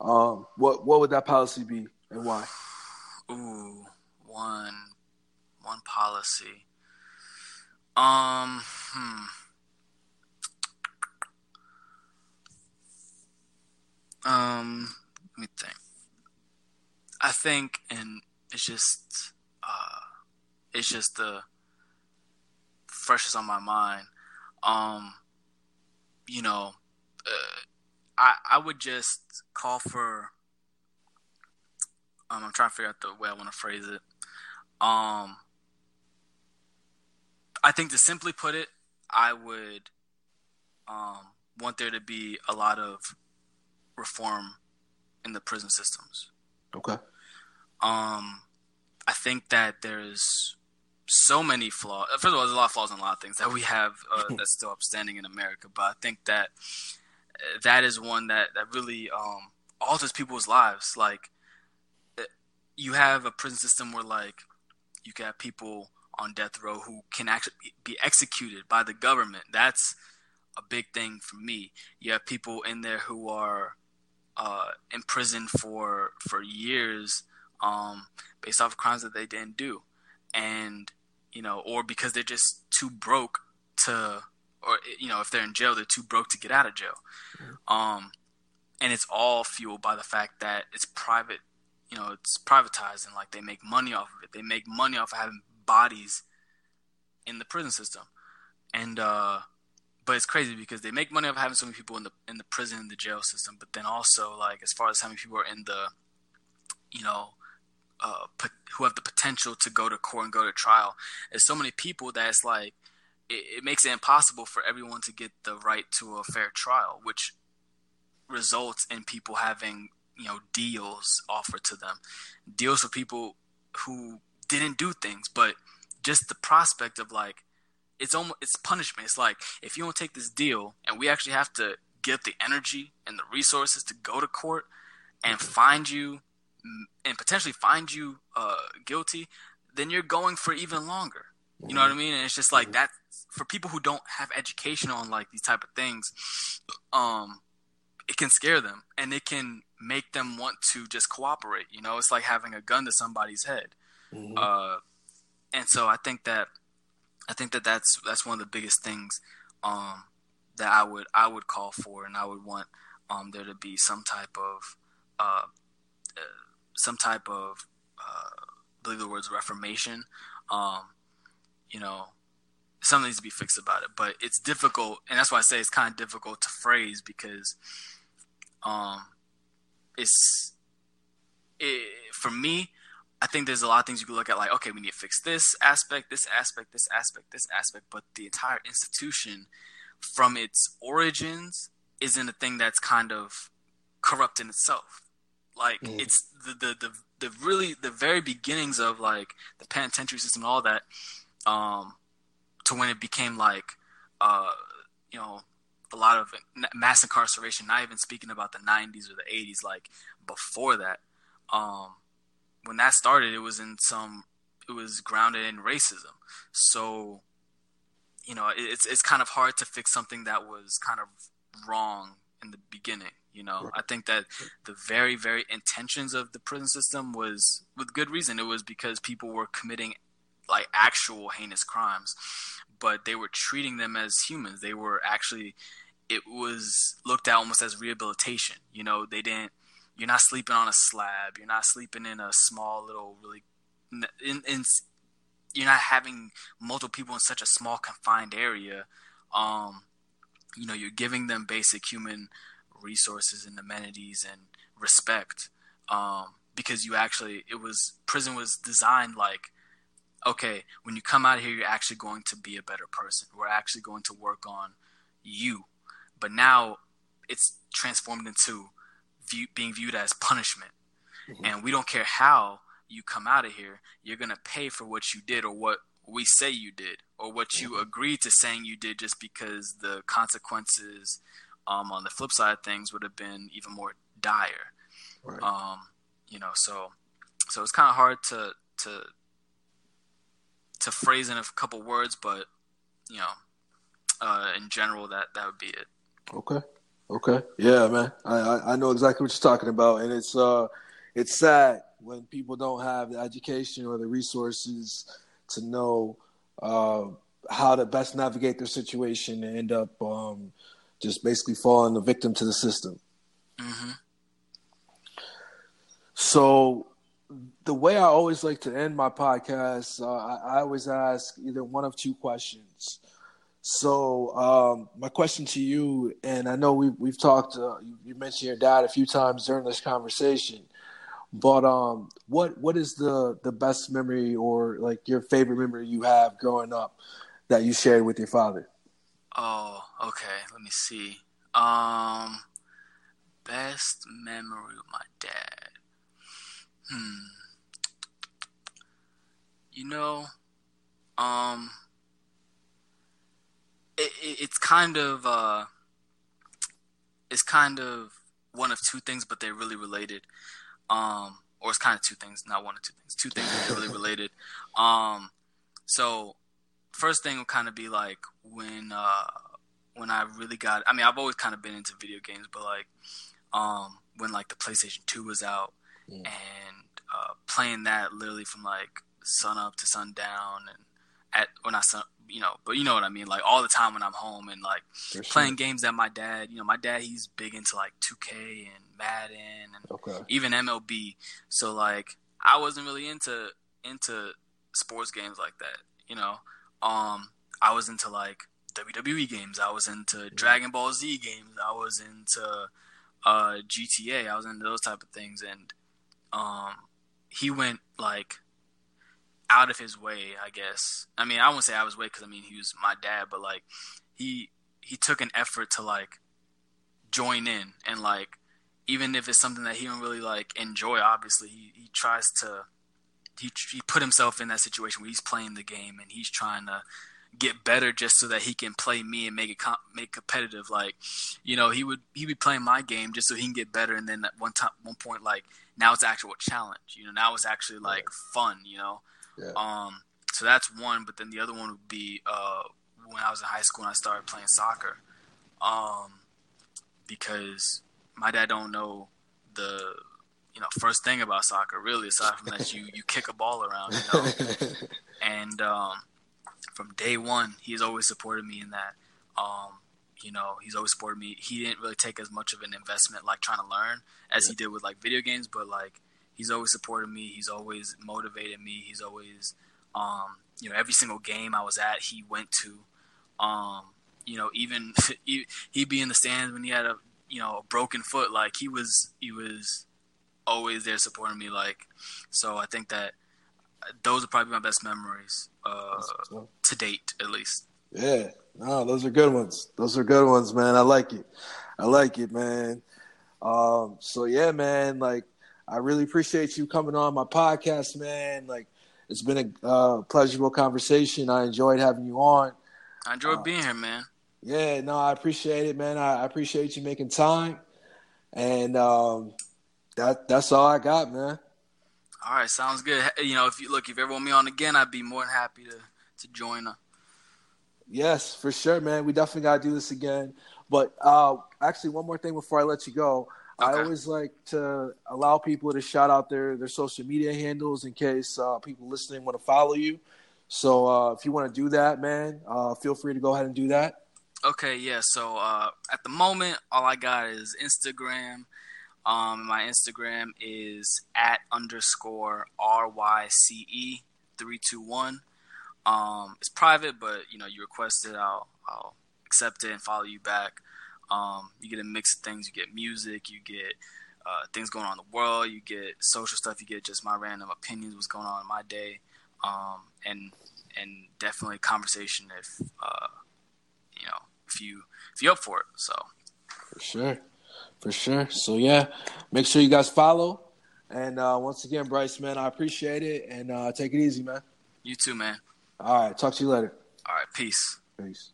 um, what what would that policy be and why? Ooh, one one policy. Um, hmm. Um, let me think. I think, and it's just, uh, it's just the freshest on my mind. Um, you know, uh, I I would just call for. Um, I'm trying to figure out the way I want to phrase it. Um, I think to simply put it, I would um, want there to be a lot of reform in the prison systems. Okay. Um, I think that there's so many flaws. First of all, there's a lot of flaws in a lot of things that we have uh, *laughs* that's still upstanding in America. But I think that uh, that is one that that really um, alters people's lives. Like, uh, you have a prison system where like you got people on death row who can actually be executed by the government. That's a big thing for me. You have people in there who are uh, in prison for for years um, based off of crimes that they didn't do, and you know, or because they're just too broke to, or you know, if they're in jail, they're too broke to get out of jail. Mm-hmm. Um, and it's all fueled by the fact that it's private. You know, it's privatized and like they make money off of it. They make money off of having bodies in the prison system, and uh, but it's crazy because they make money off having so many people in the in the prison and the jail system. But then also like as far as how many people are in the, you know, uh, who have the potential to go to court and go to trial, there's so many people that it's like it, it makes it impossible for everyone to get the right to a fair trial, which results in people having you know deals offered to them, deals for people who didn't do things, but just the prospect of like it's almost it's punishment. It's like if you don't take this deal, and we actually have to get the energy and the resources to go to court and find you and potentially find you uh, guilty, then you're going for even longer. You know what I mean? And it's just like that for people who don't have education on like these type of things. Um, it can scare them and it can make them want to just cooperate. You know, it's like having a gun to somebody's head. Mm-hmm. Uh, and so I think that I think that that's that's one of the biggest things um, that I would I would call for, and I would want um, there to be some type of uh, uh, some type of uh, believe the words reformation. Um, you know, something needs to be fixed about it, but it's difficult, and that's why I say it's kind of difficult to phrase because um, it's it, for me I think there's a lot of things you can look at, like, okay, we need to fix this aspect, this aspect, this aspect, this aspect, but the entire institution, from its origins, isn't a thing that's kind of corrupt in itself. Like, mm. it's the, the the the really the very beginnings of like the penitentiary system and all that, um, to when it became like, uh, you know, a lot of mass incarceration. Not even speaking about the '90s or the '80s, like before that. Um, when that started, it was in some, it was grounded in racism. So, you know, it's it's kind of hard to fix something that was kind of wrong in the beginning. You know. I think that the very very intentions of the prison system was with good reason. It was because people were committing like actual heinous crimes, but they were treating them as humans. They were actually it was looked at almost as rehabilitation. You know, they didn't you're not sleeping on a slab. You're not sleeping in a small little really. In, in you're not having multiple people in such a small confined area. Um, you know, you're giving them basic human resources and amenities and respect. Um, because you actually, it was prison was designed like, okay, when you come out of here, you're actually going to be a better person. We're actually going to work on you. But now it's transformed into view, being viewed as punishment. Mm-hmm. And we don't care how you come out of here, you're going to pay for what you did or what we say you did or what you mm-hmm. agreed to saying you did just because the consequences um, on the flip side of things would have been even more dire. Right. Um, you know, so so it's kind of hard to to to phrase in a couple words, but you know, uh, in general, that that would be it. Okay. Okay. Yeah, man. I, I know exactly what you're talking about, and it's uh, it's sad when people don't have the education or the resources to know uh, how to best navigate their situation and end up um, just basically falling a victim to the system. Mm-hmm. So, the way I always like to end my podcast, uh, I, I always ask either one of two questions. So um, my question to you, and I know we've we've talked. Uh, you mentioned your dad a few times during this conversation, but um, what what is the the best memory or like your favorite memory you have growing up that you shared with your father? Oh, okay. Let me see. Um, best memory with my dad. Hmm. You know, um it, it, it's kind of uh, it's kind of one of two things, but they're really related. Um, or it's kind of two things, not one of two things, two things that are really *laughs* related. Um, so first thing will kind of be like when uh, when I really got. I mean, I've always kind of been into video games, but like um, when like the PlayStation Two was out mm. and uh, playing that literally from like sun up to sundown and at when I sun, you know, but you know what I mean, like all the time when I'm home and like sure. playing games that my dad, you know, my dad he's big into like 2K and Madden and okay. even MLB. So like I wasn't really into into sports games like that, you know. Um I was into like WWE games. I was into mm-hmm. Dragon Ball Z games. I was into uh GTA. I was into those type of things and um he went like out of his way, I guess. I mean, I won't say out of his way because I mean he was my dad, but like he he took an effort to like join in and like even if it's something that he don't really like enjoy, obviously he, he tries to he he put himself in that situation where he's playing the game and he's trying to get better just so that he can play me and make it com- make competitive. Like, you know, he would he would be playing my game just so he can get better. And then at one time, one point, like now it's actual challenge. You know, now it's actually like fun. You know, yeah. um. So that's one. But then the other one would be uh, when I was in high school and I started playing soccer. Um, because my dad don't know the you know first thing about soccer really aside from that you you kick a ball around you know *laughs* and um from day one, he's always supported me in that. Um, you know, he's always supported me. He didn't really take as much of an investment like trying to learn as he did with like video games, but like he's always supported me. He's always motivated me. He's always, um, you know, every single game I was at, he went to. Um, you know, even *laughs* he, he'd be in the stands when he had a you know a broken foot. Like he was, he was always there supporting me. Like, so I think that those are probably my best memories uh, to date, at least. Yeah, no, those are good ones. Those are good ones, man. I like it. I like it, man. Um, so yeah, man. Like, I really appreciate you coming on my podcast, man. Like, it's been a uh, pleasurable conversation. I enjoyed having you on. I enjoyed uh, being here, man. Yeah, no, I appreciate it, man. I, I appreciate you making time, and um, that that's all I got, man. All right, sounds good. You know, if you look, if you ever want me on again, I'd be more than happy to to join. Uh. Yes, for sure, man. We definitely got to do this again. But uh, actually, one more thing before I let you go. Okay. I always like to allow people to shout out their their social media handles in case uh, people listening want to follow you. So uh, if you want to do that, man, uh, feel free to go ahead and do that. Okay, yeah. So uh, at the moment, all I got is Instagram um, my Instagram is at underscore R Y C E three two one. Um, it's private, but you know you request it, I'll I'll accept it and follow you back. Um, you get a mix of things. You get music. You get uh, things going on in the world. You get social stuff. You get just my random opinions, what's going on in my day, um, and and definitely conversation if uh, you know if you if you're up for it. So for sure. For sure. So yeah, make sure you guys follow. And uh, once again, Bryce, man, I appreciate it. And uh, take it easy, man. You too, man. All right. Talk to you later. All right. Peace. Peace.